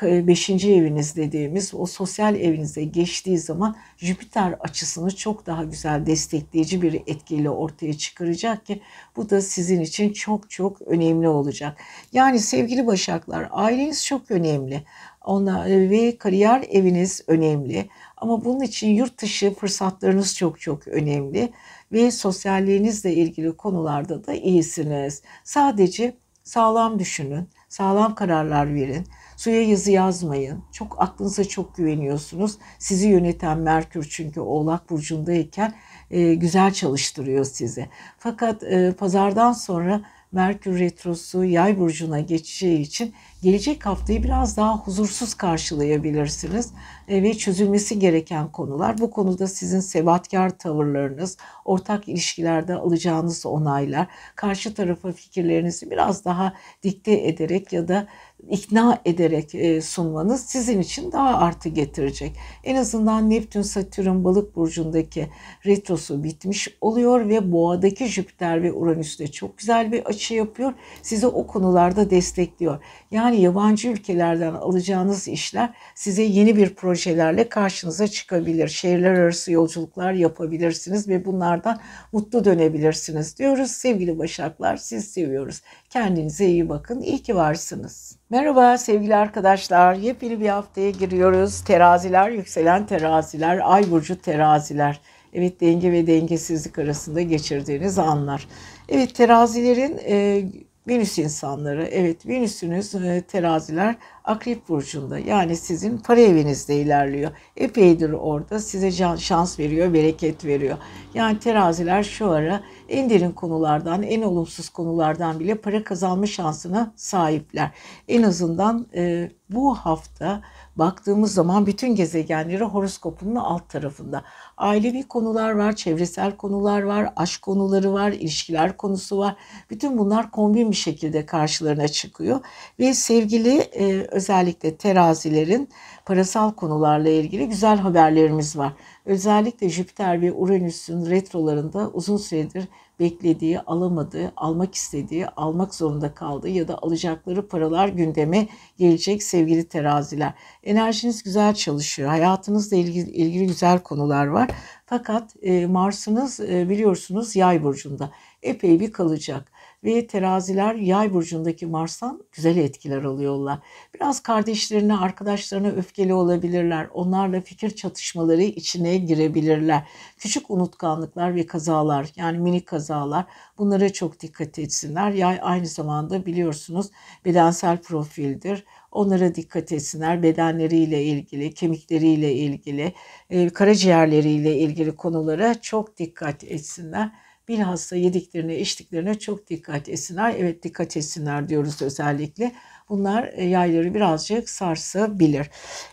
beşinci eviniz dediğimiz o sosyal evinize geçtiği zaman Jüpiter açısını çok daha güzel destekleyici bir etkiyle ortaya çıkaracak ki bu da sizin için çok çok önemli olacak. Yani sevgili Başaklar aileniz çok önemli. Ona ve kariyer eviniz önemli. Ama bunun için yurt dışı fırsatlarınız çok çok önemli ve sosyalliğinizle ilgili konularda da iyisiniz. Sadece sağlam düşünün, sağlam kararlar verin Suya yazı yazmayın. Çok aklınıza çok güveniyorsunuz. Sizi yöneten Merkür çünkü Oğlak Burcu'ndayken e, güzel çalıştırıyor sizi. Fakat e, pazardan sonra Merkür Retrosu yay burcuna geçeceği için gelecek haftayı biraz daha huzursuz karşılayabilirsiniz e, ve çözülmesi gereken konular. Bu konuda sizin sebatkar tavırlarınız, ortak ilişkilerde alacağınız onaylar, karşı tarafa fikirlerinizi biraz daha dikte ederek ya da ikna ederek e, sunmanız sizin için daha artı getirecek. En azından Neptün Satürn balık burcundaki retrosu bitmiş oluyor ve boğadaki Jüpiter ve Uranüs de çok güzel bir açı yapıyor. Sizi o konularda destekliyor. Yani yabancı ülkelerden alacağınız işler size yeni bir projelerle karşınıza çıkabilir. Şehirler arası yolculuklar yapabilirsiniz ve bunlardan mutlu dönebilirsiniz diyoruz. Sevgili Başaklar siz seviyoruz. Kendinize iyi bakın. İyi ki varsınız. Merhaba sevgili arkadaşlar. Yepyeni bir haftaya giriyoruz. Teraziler, yükselen teraziler, ay burcu teraziler. Evet denge ve dengesizlik arasında geçirdiğiniz anlar. Evet terazilerin e, Venüs insanları, evet Venüs'ünüz e, teraziler Akrep Burcu'nda yani sizin para evinizde ilerliyor. Epeydir orada size şans veriyor, bereket veriyor. Yani teraziler şu ara en derin konulardan, en olumsuz konulardan bile para kazanma şansına sahipler. En azından e, bu hafta baktığımız zaman bütün gezegenleri horoskopunun alt tarafında. Ailevi konular var, çevresel konular var, aşk konuları var, ilişkiler konusu var. Bütün bunlar kombin bir şekilde karşılarına çıkıyor. Ve sevgili e, özellikle terazilerin parasal konularla ilgili güzel haberlerimiz var. Özellikle Jüpiter ve Uranüs'ün retrolarında uzun süredir beklediği, alamadığı, almak istediği, almak zorunda kaldığı ya da alacakları paralar gündeme gelecek sevgili teraziler. Enerjiniz güzel çalışıyor. Hayatınızla ilgili, ilgili güzel konular var. Fakat e, Mars'ınız e, biliyorsunuz yay burcunda. Epey bir kalacak ve teraziler yay burcundaki Mars'tan güzel etkiler alıyorlar. Biraz kardeşlerine, arkadaşlarına öfkeli olabilirler. Onlarla fikir çatışmaları içine girebilirler. Küçük unutkanlıklar ve kazalar yani minik kazalar bunlara çok dikkat etsinler. Yay aynı zamanda biliyorsunuz bedensel profildir. Onlara dikkat etsinler. Bedenleriyle ilgili, kemikleriyle ilgili, e, karaciğerleriyle ilgili konulara çok dikkat etsinler bilhassa yediklerine, içtiklerine çok dikkat etsinler. Evet dikkat etsinler diyoruz özellikle. Bunlar e, yayları birazcık sarsabilir.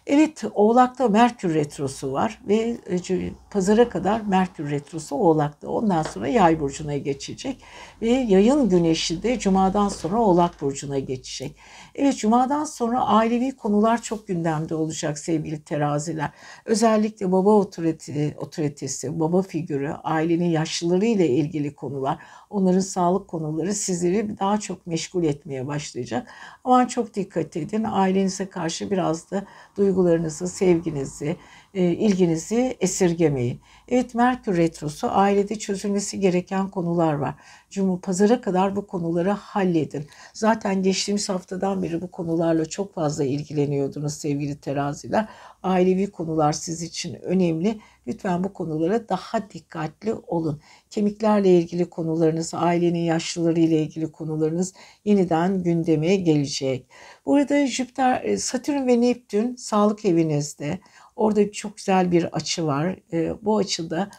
Evet Oğlak'ta Merkür Retrosu var ve e, pazara kadar Merkür Retrosu Oğlak'ta. Ondan sonra Yay Burcu'na geçecek ve yayın güneşi de Cuma'dan sonra Oğlak Burcu'na geçecek. Evet Cuma'dan sonra ailevi konular çok gündemde olacak sevgili teraziler. Özellikle baba otorite, otoritesi, baba figürü, ailenin yaşlıları ile ilgili konular, onların sağlık konuları sizleri daha çok meşgul etmeye başlayacak. Ama çok dikkat edin. Ailenize karşı biraz da duygularınızı, sevginizi, e, ilginizi esirgemeyin. Evet Merkür Retrosu ailede çözülmesi gereken konular var. Cuma pazara kadar bu konuları halledin. Zaten geçtiğimiz haftadan beri bu konularla çok fazla ilgileniyordunuz sevgili teraziler. Ailevi konular siz için önemli. Lütfen bu konulara daha dikkatli olun. Kemiklerle ilgili konularınız, ailenin yaşlıları ile ilgili konularınız yeniden gündeme gelecek. Burada Jüpiter, e, Satürn ve Neptün sağlık evinizde. Orada çok güzel bir açı var. E, bu açıda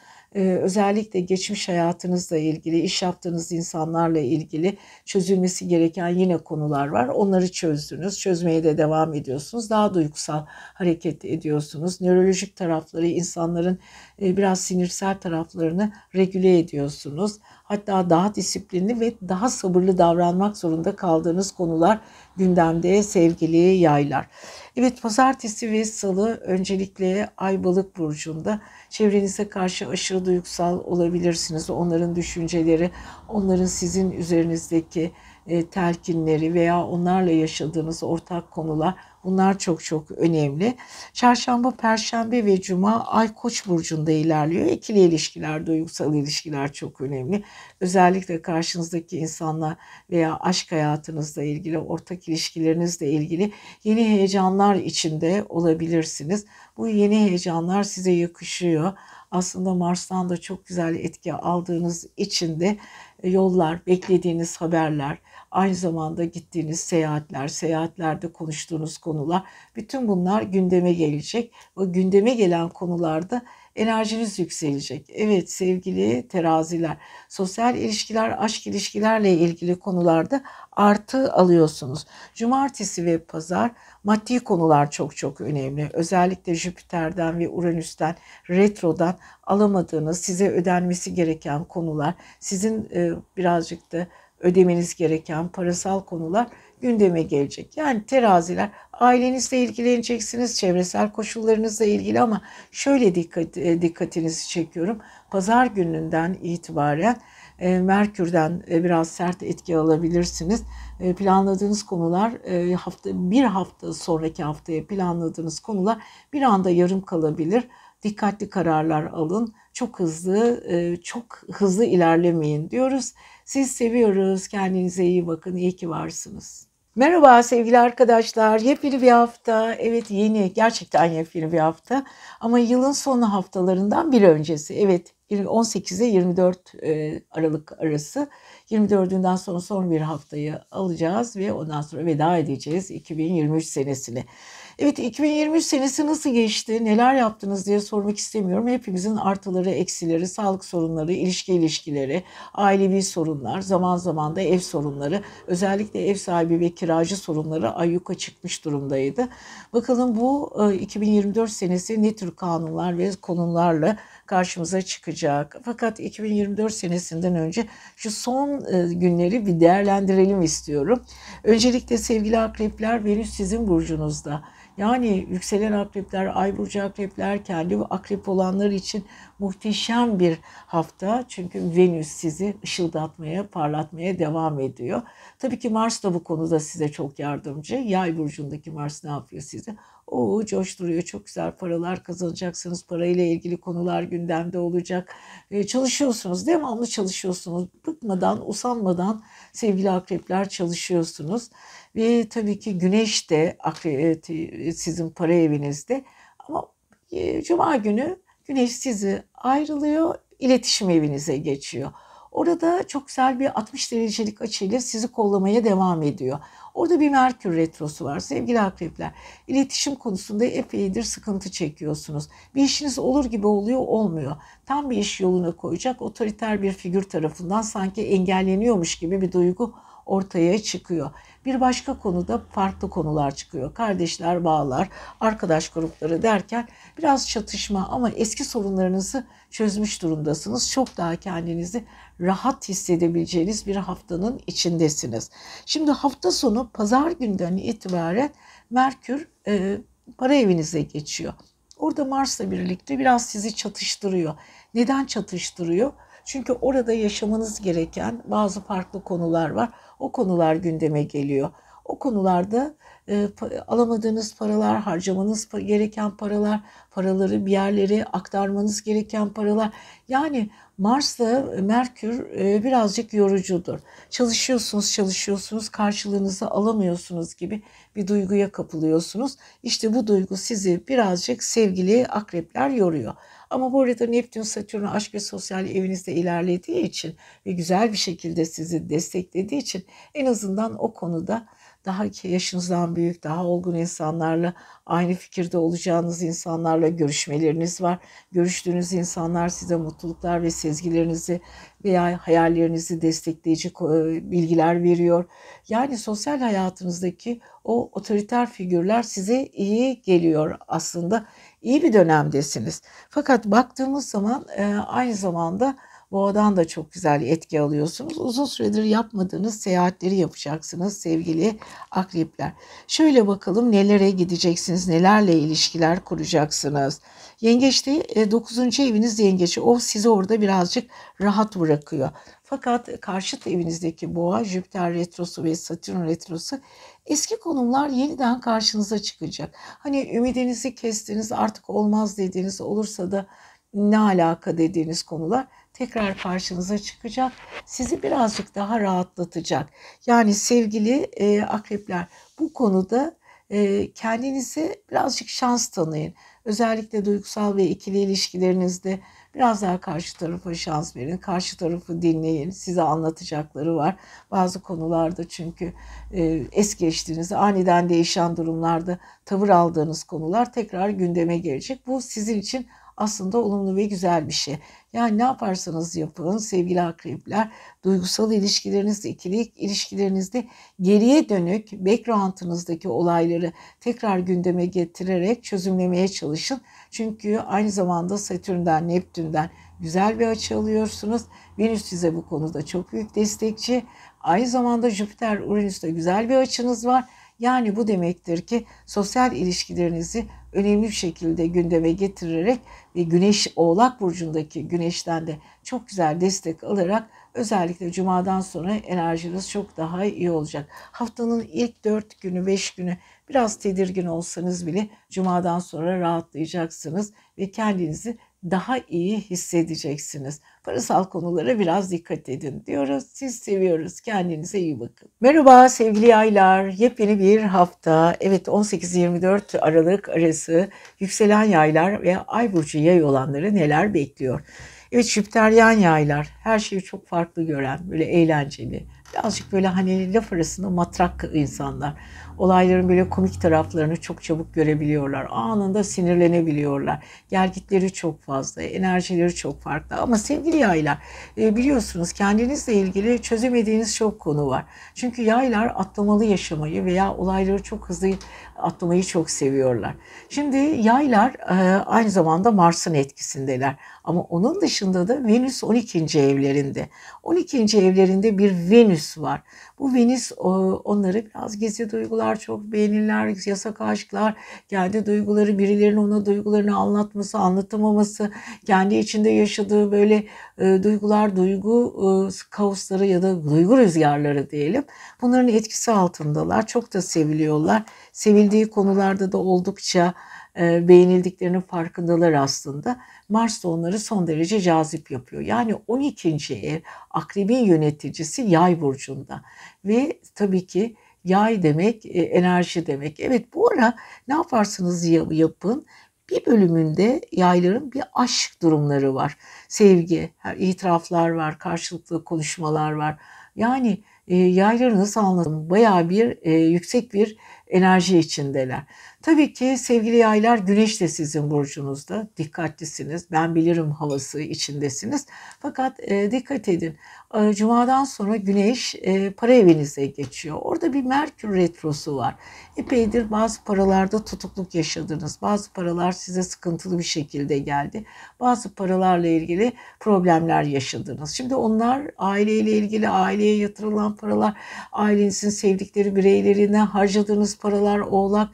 özellikle geçmiş hayatınızla ilgili, iş yaptığınız insanlarla ilgili çözülmesi gereken yine konular var. Onları çözdünüz, çözmeye de devam ediyorsunuz. Daha duygusal hareket ediyorsunuz. Nörolojik tarafları, insanların e, biraz sinirsel taraflarını regüle ediyorsunuz. Hatta daha disiplinli ve daha sabırlı davranmak zorunda kaldığınız konular gündemde sevgili yaylar. Evet pazartesi ve salı öncelikle Ay Balık burcunda çevrenize karşı aşırı duygusal olabilirsiniz. Onların düşünceleri, onların sizin üzerinizdeki e, telkinleri veya onlarla yaşadığınız ortak konular bunlar çok çok önemli. Çarşamba, Perşembe ve Cuma Ay Koç burcunda ilerliyor. İkili ilişkiler, duygusal ilişkiler çok önemli. Özellikle karşınızdaki insanlar veya aşk hayatınızla ilgili, ortak ilişkilerinizle ilgili yeni heyecanlar içinde olabilirsiniz. Bu yeni heyecanlar size yakışıyor aslında Mars'tan da çok güzel etki aldığınız için de e, yollar, beklediğiniz haberler, aynı zamanda gittiğiniz seyahatler, seyahatlerde konuştuğunuz konular, bütün bunlar gündeme gelecek. O gündeme gelen konularda enerjiniz yükselecek. Evet sevgili teraziler, sosyal ilişkiler, aşk ilişkilerle ilgili konularda artı alıyorsunuz. Cumartesi ve pazar maddi konular çok çok önemli. Özellikle Jüpiter'den ve Uranüs'ten, retrodan alamadığınız, size ödenmesi gereken konular, sizin e, birazcık da ödemeniz gereken parasal konular gündeme gelecek. Yani teraziler ailenizle ilgileneceksiniz, çevresel koşullarınızla ilgili ama şöyle dikkat, e, dikkatinizi çekiyorum. Pazar gününden itibaren e, Merkür'den e, biraz sert etki alabilirsiniz. Planladığınız konular hafta bir hafta sonraki haftaya planladığınız konular bir anda yarım kalabilir. Dikkatli kararlar alın. Çok hızlı, çok hızlı ilerlemeyin diyoruz. Siz seviyoruz. Kendinize iyi bakın. İyi ki varsınız. Merhaba sevgili arkadaşlar. Yepyeni bir hafta. Evet yeni, gerçekten yepyeni bir hafta. Ama yılın son haftalarından bir öncesi. Evet 18 ile 24 Aralık arası. 24'ünden sonra son bir haftayı alacağız ve ondan sonra veda edeceğiz 2023 senesini. Evet 2023 senesi nasıl geçti, neler yaptınız diye sormak istemiyorum. Hepimizin artıları, eksileri, sağlık sorunları, ilişki ilişkileri, ailevi sorunlar, zaman zaman da ev sorunları, özellikle ev sahibi ve kiracı sorunları ayyuka çıkmış durumdaydı. Bakalım bu 2024 senesi ne tür kanunlar ve konularla karşımıza çıkacak. Fakat 2024 senesinden önce şu son günleri bir değerlendirelim istiyorum. Öncelikle sevgili akrepler Venüs sizin burcunuzda. Yani yükselen akrepler, ay burcu akrepler, kendi akrep olanlar için muhteşem bir hafta. Çünkü Venüs sizi ışıldatmaya, parlatmaya devam ediyor. Tabii ki Mars da bu konuda size çok yardımcı. Yay burcundaki Mars ne yapıyor size? O coşturuyor. Çok güzel paralar kazanacaksınız. Parayla ilgili konular gündemde olacak. Ee, çalışıyorsunuz. Devamlı çalışıyorsunuz. Bıkmadan, usanmadan sevgili akrepler çalışıyorsunuz. Ve tabii ki güneş de e, sizin para evinizde. Ama e, cuma günü güneş sizi ayrılıyor, iletişim evinize geçiyor. Orada çok güzel bir 60 derecelik açıyla sizi kollamaya devam ediyor. Orada bir Merkür retrosu var sevgili akrepler. İletişim konusunda epeydir sıkıntı çekiyorsunuz. Bir işiniz olur gibi oluyor olmuyor. Tam bir iş yoluna koyacak otoriter bir figür tarafından sanki engelleniyormuş gibi bir duygu ortaya çıkıyor. Bir başka konuda farklı konular çıkıyor. Kardeşler, bağlar, arkadaş grupları derken biraz çatışma ama eski sorunlarınızı çözmüş durumdasınız. Çok daha kendinizi rahat hissedebileceğiniz bir haftanın içindesiniz. Şimdi hafta sonu pazar günden itibaren Merkür e, para evinize geçiyor. Orada Mars'la birlikte biraz sizi çatıştırıyor. Neden çatıştırıyor? Çünkü orada yaşamanız gereken bazı farklı konular var. O konular gündeme geliyor. O konularda e, alamadığınız paralar, harcamanız gereken paralar, paraları bir yerlere aktarmanız gereken paralar. Yani Mars'la Merkür e, birazcık yorucudur. Çalışıyorsunuz, çalışıyorsunuz, karşılığınızı alamıyorsunuz gibi bir duyguya kapılıyorsunuz. İşte bu duygu sizi birazcık sevgili akrepler yoruyor. Ama bu arada Neptün, Satürn aşk ve sosyal evinizde ilerlediği için ve güzel bir şekilde sizi desteklediği için en azından o konuda daha yaşınızdan büyük, daha olgun insanlarla, aynı fikirde olacağınız insanlarla görüşmeleriniz var. Görüştüğünüz insanlar size mutluluklar ve sezgilerinizi veya hayallerinizi destekleyici bilgiler veriyor. Yani sosyal hayatınızdaki o otoriter figürler size iyi geliyor aslında. İyi bir dönemdesiniz. Fakat baktığımız zaman aynı zamanda Boğadan da çok güzel etki alıyorsunuz. Uzun süredir yapmadığınız seyahatleri yapacaksınız sevgili akrepler. Şöyle bakalım nelere gideceksiniz, nelerle ilişkiler kuracaksınız. Yengeçte 9. eviniz yengeç. O sizi orada birazcık rahat bırakıyor. Fakat karşıt evinizdeki boğa, Jüpiter retrosu ve Satürn retrosu eski konumlar yeniden karşınıza çıkacak. Hani ümidinizi kestiniz artık olmaz dediğiniz olursa da ne alaka dediğiniz konular tekrar karşınıza çıkacak. Sizi birazcık daha rahatlatacak. Yani sevgili e, akrepler bu konuda e, kendinize birazcık şans tanıyın. Özellikle duygusal ve ikili ilişkilerinizde Biraz daha karşı tarafa şans verin. Karşı tarafı dinleyin. Size anlatacakları var. Bazı konularda çünkü e, es geçtiğinizde aniden değişen durumlarda tavır aldığınız konular tekrar gündeme gelecek. Bu sizin için aslında olumlu ve güzel bir şey. Yani ne yaparsanız yapın sevgili akrepler duygusal ilişkilerinizde, ikili ilişkilerinizde geriye dönük background'ınızdaki olayları tekrar gündeme getirerek çözümlemeye çalışın. Çünkü aynı zamanda Satürn'den, Neptün'den güzel bir açı alıyorsunuz. Venüs size bu konuda çok büyük destekçi. Aynı zamanda Jüpiter, Uranüs'te güzel bir açınız var. Yani bu demektir ki sosyal ilişkilerinizi önemli bir şekilde gündeme getirerek ve Güneş Oğlak Burcu'ndaki Güneş'ten de çok güzel destek alarak özellikle Cuma'dan sonra enerjiniz çok daha iyi olacak. Haftanın ilk 4 günü 5 günü biraz tedirgin olsanız bile Cuma'dan sonra rahatlayacaksınız ve kendinizi daha iyi hissedeceksiniz. Parasal konulara biraz dikkat edin diyoruz. Siz seviyoruz. Kendinize iyi bakın. Merhaba sevgili yaylar. Yepyeni bir hafta. Evet 18-24 Aralık arası yükselen yaylar ve ay burcu yay olanları neler bekliyor? Evet Jüpiteryan yaylar her şeyi çok farklı gören, böyle eğlenceli, birazcık böyle hani laf arasında matrak insanlar olayların böyle komik taraflarını çok çabuk görebiliyorlar. Anında sinirlenebiliyorlar. Gelgitleri çok fazla, enerjileri çok farklı. Ama sevgili yaylar e, biliyorsunuz kendinizle ilgili çözemediğiniz çok konu var. Çünkü yaylar atlamalı yaşamayı veya olayları çok hızlı atlamayı çok seviyorlar. Şimdi yaylar e, aynı zamanda Mars'ın etkisindeler. Ama onun dışında da Venüs 12. evlerinde. 12. evlerinde bir Venüs var. Bu Venüs onları biraz gizli duygular çok beğenirler, yasak aşklar, kendi duyguları birilerinin ona duygularını anlatması, anlatamaması, kendi içinde yaşadığı böyle e, duygular, duygu e, kaosları ya da duygu rüzgarları diyelim. Bunların etkisi altındalar. Çok da seviliyorlar. Sevildiği konularda da oldukça e, beğenildiklerinin farkındalar aslında. Mars da onları son derece cazip yapıyor. Yani 12. ev akrebin yöneticisi yay burcunda ve tabii ki yay demek e, enerji demek. Evet bu ara ne yaparsınız yapın bir bölümünde yayların bir aşk durumları var. Sevgi, itiraflar var, karşılıklı konuşmalar var. Yani e, yayları nasıl anlatayım? Bayağı bir e, yüksek bir enerji içindeler. Tabii ki sevgili yaylar güneş de sizin burcunuzda. Dikkatlisiniz. Ben bilirim havası içindesiniz. Fakat e, dikkat edin. E, Cuma'dan sonra güneş e, para evinize geçiyor. Orada bir Merkür retrosu var. Epeydir bazı paralarda tutukluk yaşadınız. Bazı paralar size sıkıntılı bir şekilde geldi. Bazı paralarla ilgili problemler yaşadınız. Şimdi onlar aileyle ilgili aileye yatırılan paralar, ailenizin sevdikleri bireylerine harcadığınız paralar, oğlak,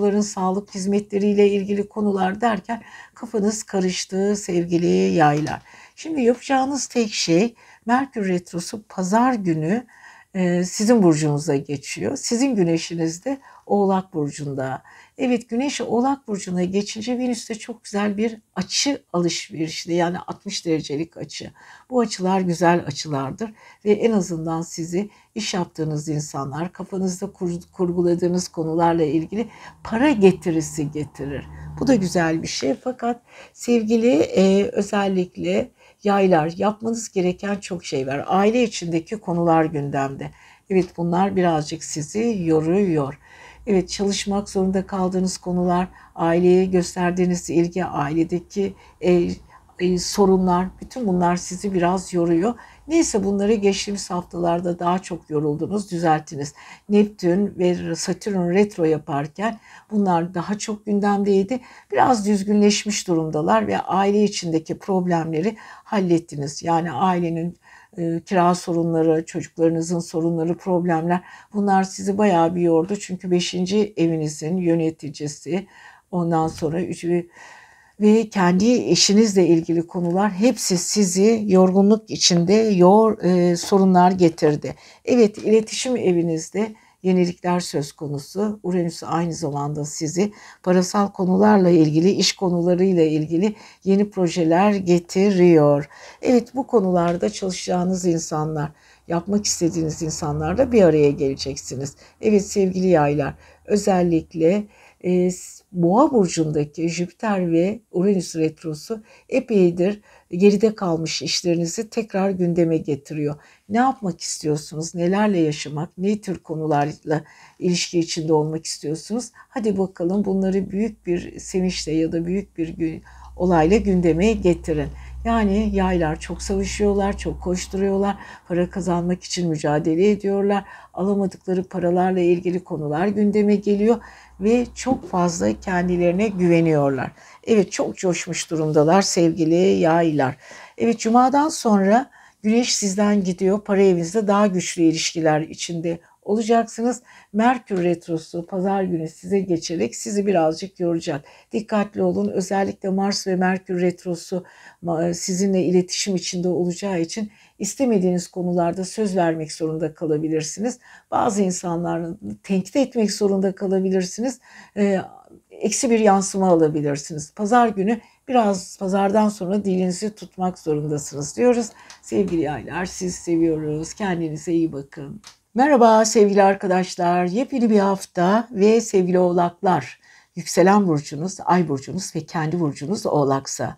yaşlıların sağlık hizmetleriyle ilgili konular derken kafanız karıştı sevgili yaylar. Şimdi yapacağınız tek şey Merkür Retrosu pazar günü e, sizin burcunuza geçiyor. Sizin güneşiniz de Oğlak Burcu'nda. Evet Güneş Oğlak Burcu'na geçince Venüs'te çok güzel bir açı alışverişli yani 60 derecelik açı. Bu açılar güzel açılardır ve en azından sizi iş yaptığınız insanlar kafanızda kur, kurguladığınız konularla ilgili para getirisi getirir. Bu da güzel bir şey fakat sevgili e, özellikle yaylar yapmanız gereken çok şey var. Aile içindeki konular gündemde. Evet bunlar birazcık sizi yoruyor. Evet çalışmak zorunda kaldığınız konular, aileye gösterdiğiniz ilgi, ailedeki e, e, sorunlar, bütün bunlar sizi biraz yoruyor. Neyse bunları geçtiğimiz haftalarda daha çok yoruldunuz, düzelttiniz. Neptün ve Satürn retro yaparken bunlar daha çok gündemdeydi. Biraz düzgünleşmiş durumdalar ve aile içindeki problemleri hallettiniz. Yani ailenin e, kira sorunları, çocuklarınızın sorunları, problemler bunlar sizi bayağı bir yordu. Çünkü 5. evinizin yöneticisi ondan sonra 3 ve kendi eşinizle ilgili konular hepsi sizi yorgunluk içinde yor, e, sorunlar getirdi. Evet iletişim evinizde yenilikler söz konusu. Uranüs aynı zamanda sizi parasal konularla ilgili, iş konularıyla ilgili yeni projeler getiriyor. Evet bu konularda çalışacağınız insanlar, yapmak istediğiniz insanlarla bir araya geleceksiniz. Evet sevgili yaylar özellikle e, Boğa burcundaki Jüpiter ve Uranüs retrosu epeydir geride kalmış işlerinizi tekrar gündeme getiriyor. Ne yapmak istiyorsunuz? Nelerle yaşamak? Ne tür konularla ilişki içinde olmak istiyorsunuz? Hadi bakalım bunları büyük bir sevinçle ya da büyük bir olayla gündeme getirin. Yani yaylar çok savaşıyorlar, çok koşturuyorlar, para kazanmak için mücadele ediyorlar. Alamadıkları paralarla ilgili konular gündeme geliyor ve çok fazla kendilerine güveniyorlar. Evet çok coşmuş durumdalar sevgili yaylar. Evet cumadan sonra güneş sizden gidiyor. Para evinizde daha güçlü ilişkiler içinde olacaksınız. Merkür Retrosu pazar günü size geçerek sizi birazcık yoracak. Dikkatli olun. Özellikle Mars ve Merkür Retrosu sizinle iletişim içinde olacağı için istemediğiniz konularda söz vermek zorunda kalabilirsiniz. Bazı insanların tenkit etmek zorunda kalabilirsiniz. Ee, eksi bir yansıma alabilirsiniz. Pazar günü biraz pazardan sonra dilinizi tutmak zorundasınız diyoruz. Sevgili yaylar siz seviyoruz. Kendinize iyi bakın. Merhaba sevgili arkadaşlar. Yepyeni bir hafta ve sevgili oğlaklar. Yükselen burcunuz, ay burcunuz ve kendi burcunuz oğlaksa.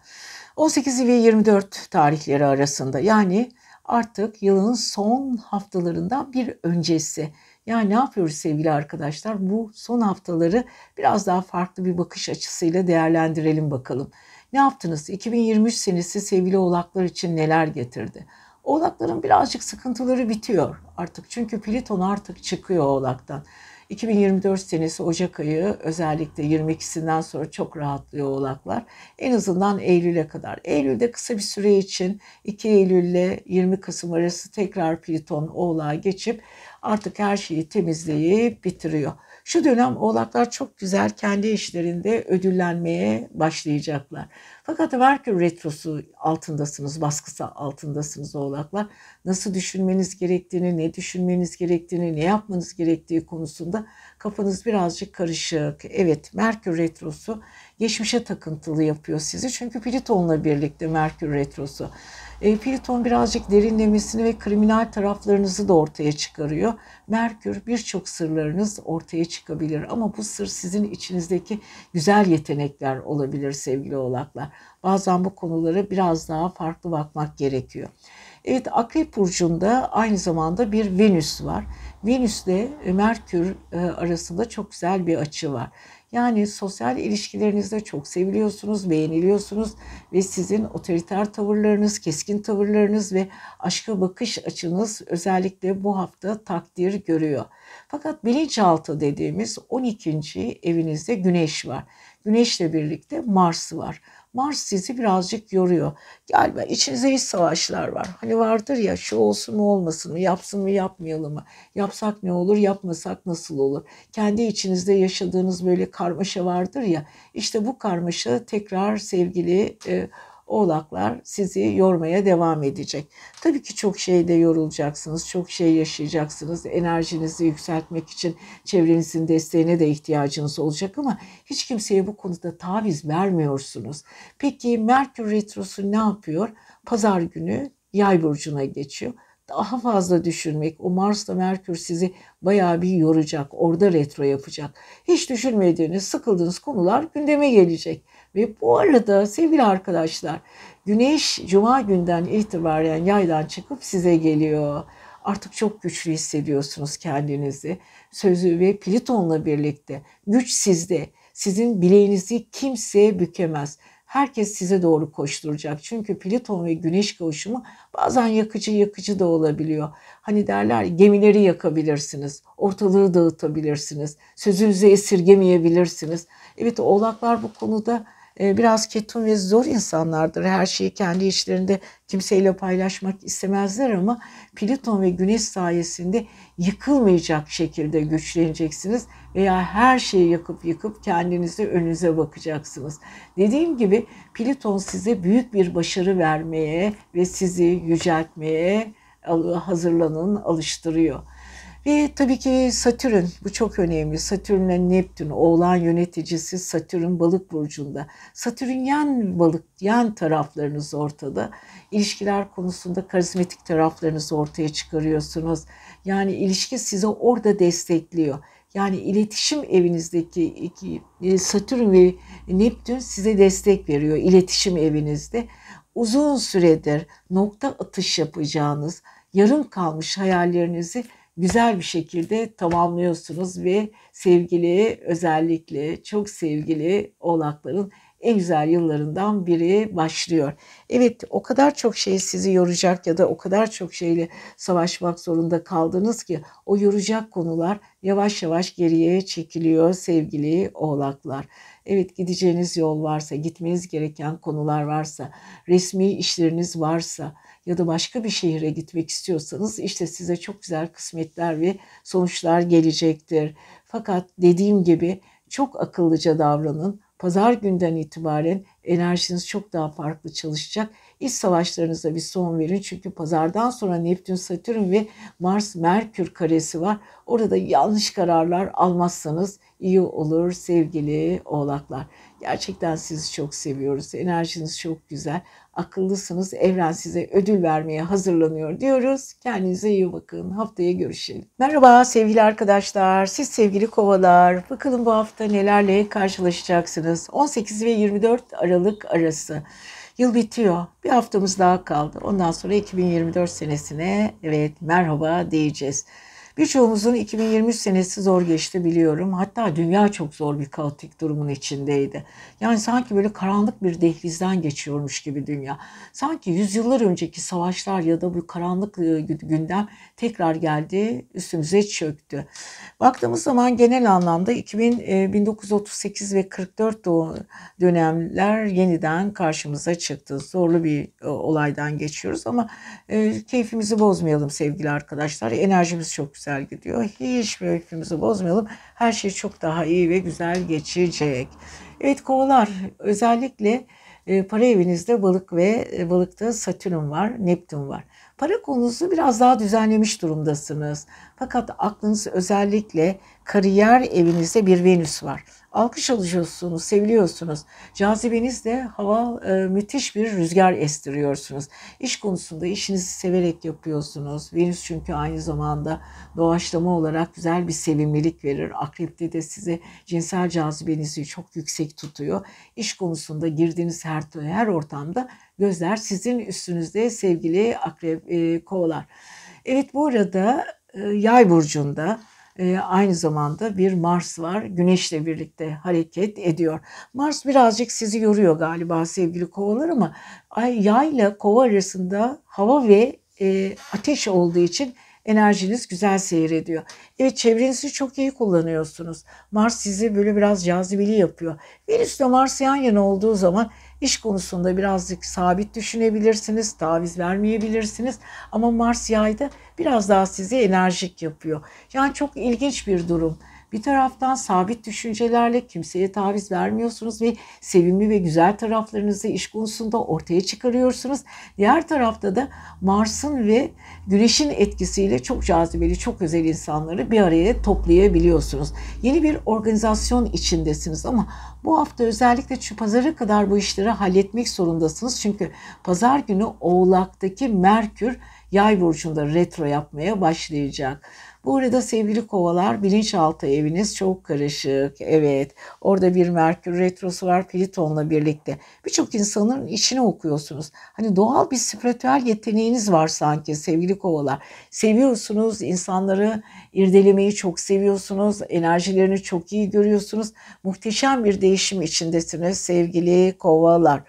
18 ve 24 tarihleri arasında yani artık yılın son haftalarından bir öncesi. Yani ne yapıyoruz sevgili arkadaşlar? Bu son haftaları biraz daha farklı bir bakış açısıyla değerlendirelim bakalım. Ne yaptınız? 2023 senesi sevgili oğlaklar için neler getirdi? Oğlakların birazcık sıkıntıları bitiyor artık. Çünkü Plüton artık çıkıyor Oğlak'tan. 2024 senesi Ocak ayı özellikle 22'sinden sonra çok rahatlıyor oğlaklar. En azından Eylül'e kadar. Eylül'de kısa bir süre için 2 Eylül ile 20 Kasım arası tekrar Plüton oğlağa geçip artık her şeyi temizleyip bitiriyor. Şu dönem oğlaklar çok güzel kendi işlerinde ödüllenmeye başlayacaklar. Fakat Merkür Retrosu altındasınız, baskısı altındasınız oğlaklar. Nasıl düşünmeniz gerektiğini, ne düşünmeniz gerektiğini, ne yapmanız gerektiği konusunda kafanız birazcık karışık. Evet, Merkür Retrosu geçmişe takıntılı yapıyor sizi. Çünkü Plüton'la birlikte Merkür Retrosu. E, Plüton birazcık derinlemesini ve kriminal taraflarınızı da ortaya çıkarıyor. Merkür birçok sırlarınız ortaya çıkabilir ama bu sır sizin içinizdeki güzel yetenekler olabilir sevgili oğlaklar. Bazen bu konulara biraz daha farklı bakmak gerekiyor. Evet Akrep Burcu'nda aynı zamanda bir Venüs var. Venüs ile Merkür e, arasında çok güzel bir açı var. Yani sosyal ilişkilerinizde çok seviliyorsunuz, beğeniliyorsunuz ve sizin otoriter tavırlarınız, keskin tavırlarınız ve aşka bakış açınız özellikle bu hafta takdir görüyor. Fakat bilinçaltı dediğimiz 12. evinizde güneş var. Güneşle birlikte Mars var. Mars sizi birazcık yoruyor. Galiba içinizde iç savaşlar var. Hani vardır ya şu olsun mu olmasın mı, yapsın mı yapmayalım mı, yapsak ne olur, yapmasak nasıl olur. Kendi içinizde yaşadığınız böyle karmaşa vardır ya. İşte bu karmaşa tekrar sevgili e, oğlaklar sizi yormaya devam edecek. Tabii ki çok şeyde yorulacaksınız, çok şey yaşayacaksınız. Enerjinizi yükseltmek için çevrenizin desteğine de ihtiyacınız olacak ama hiç kimseye bu konuda taviz vermiyorsunuz. Peki Merkür Retrosu ne yapıyor? Pazar günü yay burcuna geçiyor daha fazla düşünmek, o Mars'la Merkür sizi bayağı bir yoracak, orada retro yapacak. Hiç düşünmediğiniz, sıkıldığınız konular gündeme gelecek. Ve bu arada sevgili arkadaşlar güneş cuma günden itibaren yaydan çıkıp size geliyor. Artık çok güçlü hissediyorsunuz kendinizi. Sözü ve Plüton'la birlikte güç sizde. Sizin bileğinizi kimseye bükemez. Herkes size doğru koşturacak. Çünkü Plüton ve Güneş kavuşumu bazen yakıcı yakıcı da olabiliyor. Hani derler gemileri yakabilirsiniz, ortalığı dağıtabilirsiniz, sözünüzü esirgemeyebilirsiniz. Evet oğlaklar bu konuda biraz ketum ve zor insanlardır. Her şeyi kendi içlerinde kimseyle paylaşmak istemezler ama Plüton ve Güneş sayesinde yıkılmayacak şekilde güçleneceksiniz veya her şeyi yakıp yıkıp kendinizi önünüze bakacaksınız. Dediğim gibi Plüton size büyük bir başarı vermeye ve sizi yüceltmeye hazırlanın, alıştırıyor. Ve tabii ki Satürn bu çok önemli. Satürn ile Neptün oğlan yöneticisi Satürn balık burcunda. Satürn yan balık yan taraflarınız ortada. İlişkiler konusunda karizmatik taraflarınızı ortaya çıkarıyorsunuz. Yani ilişki sizi orada destekliyor. Yani iletişim evinizdeki iki, e, Satürn ve Neptün size destek veriyor iletişim evinizde. Uzun süredir nokta atış yapacağınız, yarım kalmış hayallerinizi güzel bir şekilde tamamlıyorsunuz ve sevgili özellikle çok sevgili oğlakların en güzel yıllarından biri başlıyor. Evet o kadar çok şey sizi yoracak ya da o kadar çok şeyle savaşmak zorunda kaldınız ki o yoracak konular yavaş yavaş geriye çekiliyor sevgili oğlaklar. Evet gideceğiniz yol varsa, gitmeniz gereken konular varsa, resmi işleriniz varsa ya da başka bir şehire gitmek istiyorsanız işte size çok güzel kısmetler ve sonuçlar gelecektir. Fakat dediğim gibi çok akıllıca davranın. Pazar günden itibaren enerjiniz çok daha farklı çalışacak. İç savaşlarınıza bir son verin. Çünkü pazardan sonra Neptün, Satürn ve Mars, Merkür karesi var. Orada yanlış kararlar almazsanız iyi olur sevgili oğlaklar. Gerçekten sizi çok seviyoruz. Enerjiniz çok güzel. Akıllısınız. Evren size ödül vermeye hazırlanıyor diyoruz. Kendinize iyi bakın. Haftaya görüşelim. Merhaba sevgili arkadaşlar. Siz sevgili kovalar. Bakalım bu hafta nelerle karşılaşacaksınız. 18 ve 24 Aralık arası. Yıl bitiyor. Bir haftamız daha kaldı. Ondan sonra 2024 senesine evet merhaba diyeceğiz. Birçoğumuzun 2023 senesi zor geçti biliyorum. Hatta dünya çok zor bir kaotik durumun içindeydi. Yani sanki böyle karanlık bir dehlizden geçiyormuş gibi dünya. Sanki yüzyıllar önceki savaşlar ya da bu karanlık e, gündem tekrar geldi, üstümüze çöktü. Baktığımız zaman genel anlamda 2000, 1938 e, ve 44 dönemler yeniden karşımıza çıktı. Zorlu bir e, olaydan geçiyoruz ama keyfimizi bozmayalım sevgili arkadaşlar. Enerjimiz çok güzel gidiyor. Hiç keyfimizi bozmayalım. Her şey çok daha iyi ve güzel geçecek. Evet kovalar özellikle para evinizde balık ve balıkta satürn var, neptün var. Para konusu biraz daha düzenlemiş durumdasınız. Fakat aklınız özellikle kariyer evinizde bir Venüs var. Alkış alıyorsunuz, seviliyorsunuz. Cazibenizde hava e, müthiş bir rüzgar estiriyorsunuz. İş konusunda işinizi severek yapıyorsunuz. Venüs çünkü aynı zamanda doğaçlama olarak güzel bir sevimlilik verir. Akrepte de size cinsel cazibenizi çok yüksek tutuyor. İş konusunda girdiğiniz her, her ortamda gözler sizin üstünüzde sevgili akrep e, kovalar. Evet bu arada e, yay burcunda e, aynı zamanda bir Mars var. Güneşle birlikte hareket ediyor. Mars birazcık sizi yoruyor galiba sevgili kovalar ama ay, yay ile kova arasında hava ve e, ateş olduğu için enerjiniz güzel seyrediyor. Evet çevrenizi çok iyi kullanıyorsunuz. Mars sizi böyle biraz cazibeli yapıyor. Venüs ile Mars yan yana olduğu zaman İş konusunda birazcık sabit düşünebilirsiniz, taviz vermeyebilirsiniz. Ama Mars yayda biraz daha sizi enerjik yapıyor. Yani çok ilginç bir durum. Bir taraftan sabit düşüncelerle kimseye taviz vermiyorsunuz ve sevimli ve güzel taraflarınızı iş konusunda ortaya çıkarıyorsunuz. Diğer tarafta da Mars'ın ve Güneş'in etkisiyle çok cazibeli, çok özel insanları bir araya toplayabiliyorsunuz. Yeni bir organizasyon içindesiniz ama bu hafta özellikle şu pazara kadar bu işleri halletmek zorundasınız. Çünkü pazar günü Oğlak'taki Merkür yay burcunda retro yapmaya başlayacak. Bu arada sevgili kovalar bilinçaltı eviniz çok karışık. Evet orada bir Merkür Retrosu var Plüton'la birlikte. Birçok insanın içine okuyorsunuz. Hani doğal bir spiritüel yeteneğiniz var sanki sevgili kovalar. Seviyorsunuz insanları irdelemeyi çok seviyorsunuz. Enerjilerini çok iyi görüyorsunuz. Muhteşem bir değişim içindesiniz sevgili kovalar.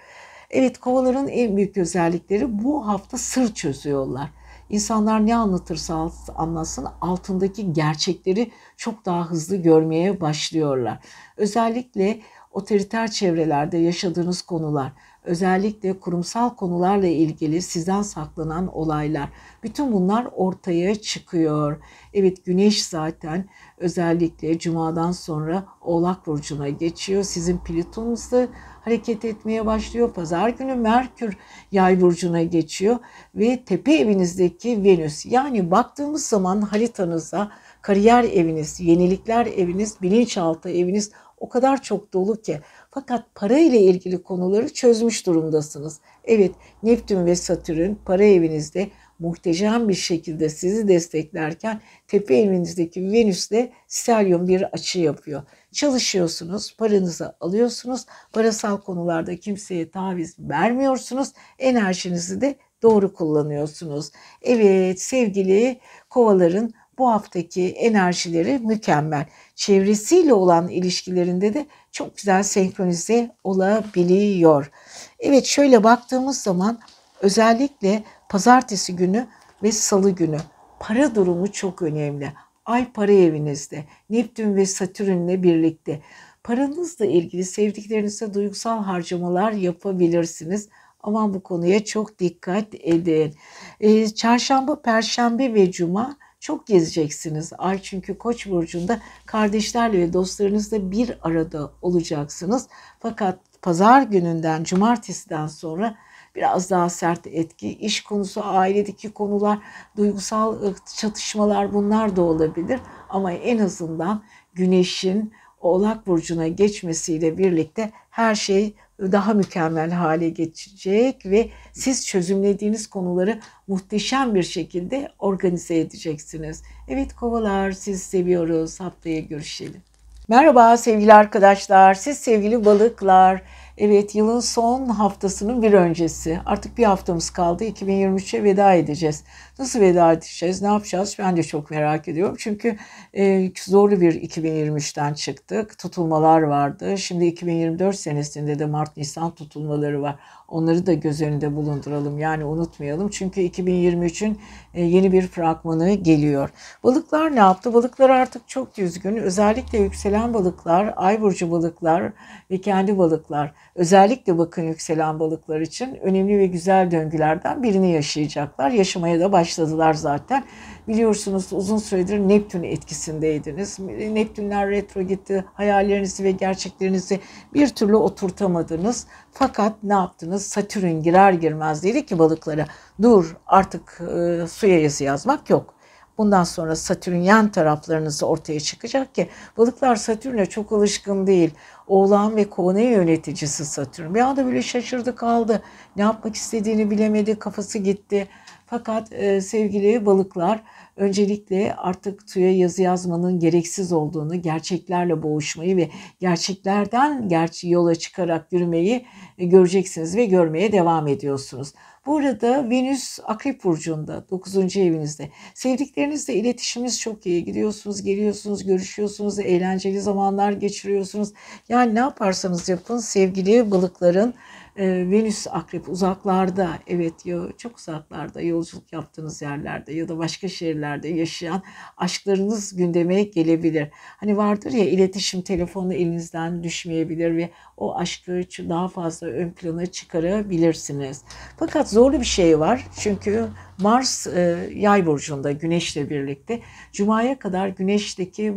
Evet kovaların en büyük özellikleri bu hafta sır çözüyorlar. İnsanlar ne anlatırsa anlatsın altındaki gerçekleri çok daha hızlı görmeye başlıyorlar. Özellikle otoriter çevrelerde yaşadığınız konular, özellikle kurumsal konularla ilgili sizden saklanan olaylar. Bütün bunlar ortaya çıkıyor. Evet güneş zaten özellikle cumadan sonra Oğlak burcuna geçiyor. Sizin Plüton'unuzda hareket etmeye başlıyor. Pazar günü Merkür Yay burcuna geçiyor ve tepe evinizdeki Venüs. Yani baktığımız zaman haritanıza kariyer eviniz, yenilikler eviniz, bilinçaltı eviniz o kadar çok dolu ki fakat para ile ilgili konuları çözmüş durumdasınız. Evet Neptün ve Satürn para evinizde muhteşem bir şekilde sizi desteklerken tepe evinizdeki Venüs'le Stelyum bir açı yapıyor. Çalışıyorsunuz, paranızı alıyorsunuz, parasal konularda kimseye taviz vermiyorsunuz, enerjinizi de doğru kullanıyorsunuz. Evet sevgili kovaların bu haftaki enerjileri mükemmel. Çevresiyle olan ilişkilerinde de çok güzel senkronize olabiliyor. Evet şöyle baktığımız zaman özellikle pazartesi günü ve salı günü para durumu çok önemli. Ay para evinizde, Neptün ve Satürn'le birlikte. Paranızla ilgili sevdiklerinize duygusal harcamalar yapabilirsiniz. Ama bu konuya çok dikkat edin. Ee, çarşamba, perşembe ve cuma çok gezeceksiniz. Ay çünkü Koç burcunda kardeşlerle ve dostlarınızla bir arada olacaksınız. Fakat pazar gününden, cumartesiden sonra biraz daha sert etki. İş konusu, ailedeki konular, duygusal çatışmalar bunlar da olabilir. Ama en azından güneşin Oğlak Burcu'na geçmesiyle birlikte her şey daha mükemmel hale geçecek ve siz çözümlediğiniz konuları muhteşem bir şekilde organize edeceksiniz. Evet kovalar siz seviyoruz. Haftaya görüşelim. Merhaba sevgili arkadaşlar. Siz sevgili balıklar. Evet yılın son haftasının bir öncesi. Artık bir haftamız kaldı. 2023'e veda edeceğiz. Nasıl veda edeceğiz? Ne yapacağız? Ben de çok merak ediyorum. Çünkü e, zorlu bir 2023'ten çıktık. Tutulmalar vardı. Şimdi 2024 senesinde de Mart-Nisan tutulmaları var. Onları da göz önünde bulunduralım. Yani unutmayalım. Çünkü 2023'ün e, yeni bir fragmanı geliyor. Balıklar ne yaptı? Balıklar artık çok düzgün. Özellikle yükselen balıklar, ay burcu balıklar ve kendi balıklar. Özellikle bakın yükselen balıklar için önemli ve güzel döngülerden birini yaşayacaklar. Yaşamaya da başladılar zaten. Biliyorsunuz uzun süredir Neptün etkisindeydiniz. Neptünler retro gitti. Hayallerinizi ve gerçeklerinizi bir türlü oturtamadınız. Fakat ne yaptınız? Satürn girer girmez dedi ki balıklara dur artık e, suya yazı yazmak yok. Bundan sonra Satürn yan taraflarınızı ortaya çıkacak ki balıklar Satürn'e çok alışkın değil. Oğlan ve kova yöneticisi Satürn. Bir anda böyle şaşırdı kaldı. Ne yapmak istediğini bilemedi, kafası gitti. Fakat e, sevgili balıklar öncelikle artık suya yazı yazmanın gereksiz olduğunu, gerçeklerle boğuşmayı ve gerçeklerden gerçi yola çıkarak yürümeyi e, göreceksiniz ve görmeye devam ediyorsunuz. Burada Venüs Akrep Burcu'nda 9. evinizde. Sevdiklerinizle iletişiminiz çok iyi. Gidiyorsunuz, geliyorsunuz, görüşüyorsunuz, eğlenceli zamanlar geçiriyorsunuz. Yani ne yaparsanız yapın sevgili balıkların e, Venüs akrep uzaklarda evet çok uzaklarda yolculuk yaptığınız yerlerde ya da başka şehirlerde yaşayan aşklarınız gündeme gelebilir. Hani vardır ya iletişim telefonu elinizden düşmeyebilir ve o aşkı daha fazla ön plana çıkarabilirsiniz. Fakat zorlu bir şey var çünkü Mars e, yay burcunda güneşle birlikte Cuma'ya kadar güneşteki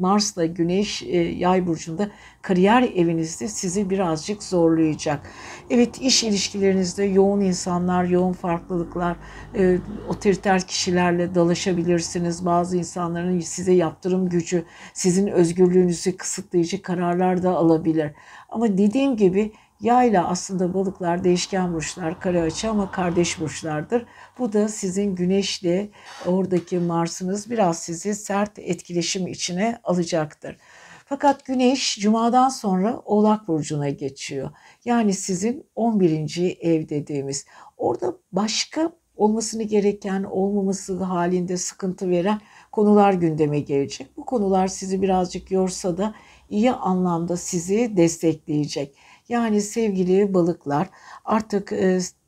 Mars'la Güneş e, Yay burcunda kariyer evinizde sizi birazcık zorlayacak. Evet iş ilişkilerinizde yoğun insanlar, yoğun farklılıklar, e, otoriter kişilerle dalaşabilirsiniz. Bazı insanların size yaptırım gücü, sizin özgürlüğünüzü kısıtlayıcı kararlar da alabilir. Ama dediğim gibi Yayla aslında balıklar değişken burçlar, kare açı ama kardeş burçlardır. Bu da sizin güneşle oradaki Mars'ınız biraz sizi sert etkileşim içine alacaktır. Fakat güneş cumadan sonra Oğlak Burcu'na geçiyor. Yani sizin 11. ev dediğimiz. Orada başka olmasını gereken, olmaması halinde sıkıntı veren konular gündeme gelecek. Bu konular sizi birazcık yorsa da iyi anlamda sizi destekleyecek. Yani sevgili balıklar artık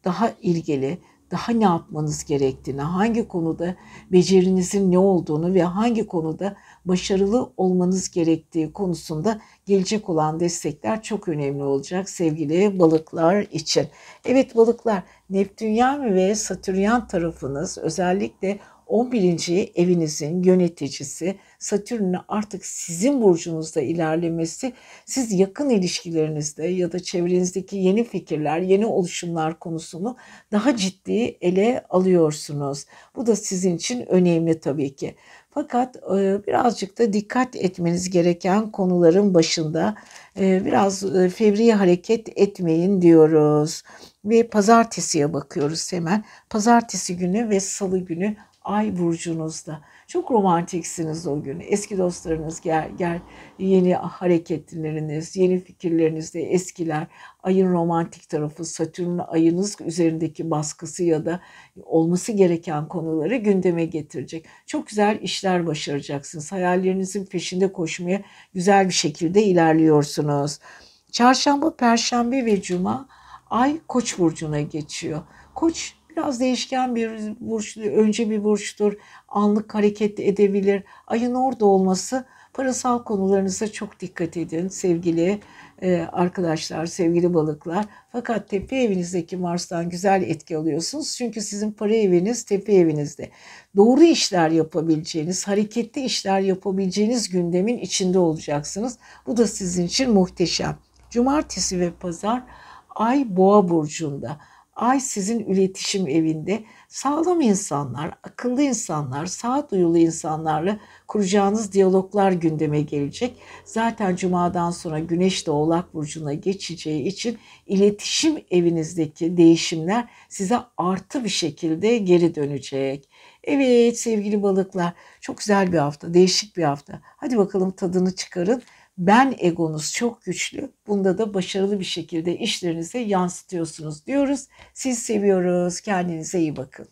daha ilgili, daha ne yapmanız gerektiğini, hangi konuda becerinizin ne olduğunu ve hangi konuda başarılı olmanız gerektiği konusunda gelecek olan destekler çok önemli olacak sevgili balıklar için. Evet balıklar Neptünyan ve Satürnyan tarafınız özellikle 11. evinizin yöneticisi Satürn'ün artık sizin burcunuzda ilerlemesi siz yakın ilişkilerinizde ya da çevrenizdeki yeni fikirler, yeni oluşumlar konusunu daha ciddi ele alıyorsunuz. Bu da sizin için önemli tabii ki. Fakat e, birazcık da dikkat etmeniz gereken konuların başında e, biraz e, fevri hareket etmeyin diyoruz. Ve pazartesiye bakıyoruz hemen. Pazartesi günü ve salı günü ay burcunuzda. Çok romantiksiniz o gün. Eski dostlarınız gel, gel yeni hareketleriniz, yeni fikirleriniz de eskiler. Ayın romantik tarafı, Satürn ayınız üzerindeki baskısı ya da olması gereken konuları gündeme getirecek. Çok güzel işler başaracaksınız. Hayallerinizin peşinde koşmaya güzel bir şekilde ilerliyorsunuz. Çarşamba, Perşembe ve Cuma ay Koç burcuna geçiyor. Koç Biraz değişken bir burç, önce bir burçtur. Anlık hareket edebilir. Ayın orada olması parasal konularınıza çok dikkat edin sevgili e, arkadaşlar, sevgili balıklar. Fakat tepe evinizdeki Mars'tan güzel etki alıyorsunuz. Çünkü sizin para eviniz tepe evinizde. Doğru işler yapabileceğiniz, hareketli işler yapabileceğiniz gündemin içinde olacaksınız. Bu da sizin için muhteşem. Cumartesi ve pazar Ay Boğa burcunda. Ay sizin iletişim evinde sağlam insanlar, akıllı insanlar, sağduyulu insanlarla kuracağınız diyaloglar gündeme gelecek. Zaten cumadan sonra Güneş de Oğlak burcuna geçeceği için iletişim evinizdeki değişimler size artı bir şekilde geri dönecek. Evet sevgili balıklar, çok güzel bir hafta, değişik bir hafta. Hadi bakalım tadını çıkarın ben egonuz çok güçlü. Bunda da başarılı bir şekilde işlerinize yansıtıyorsunuz diyoruz. Siz seviyoruz. Kendinize iyi bakın.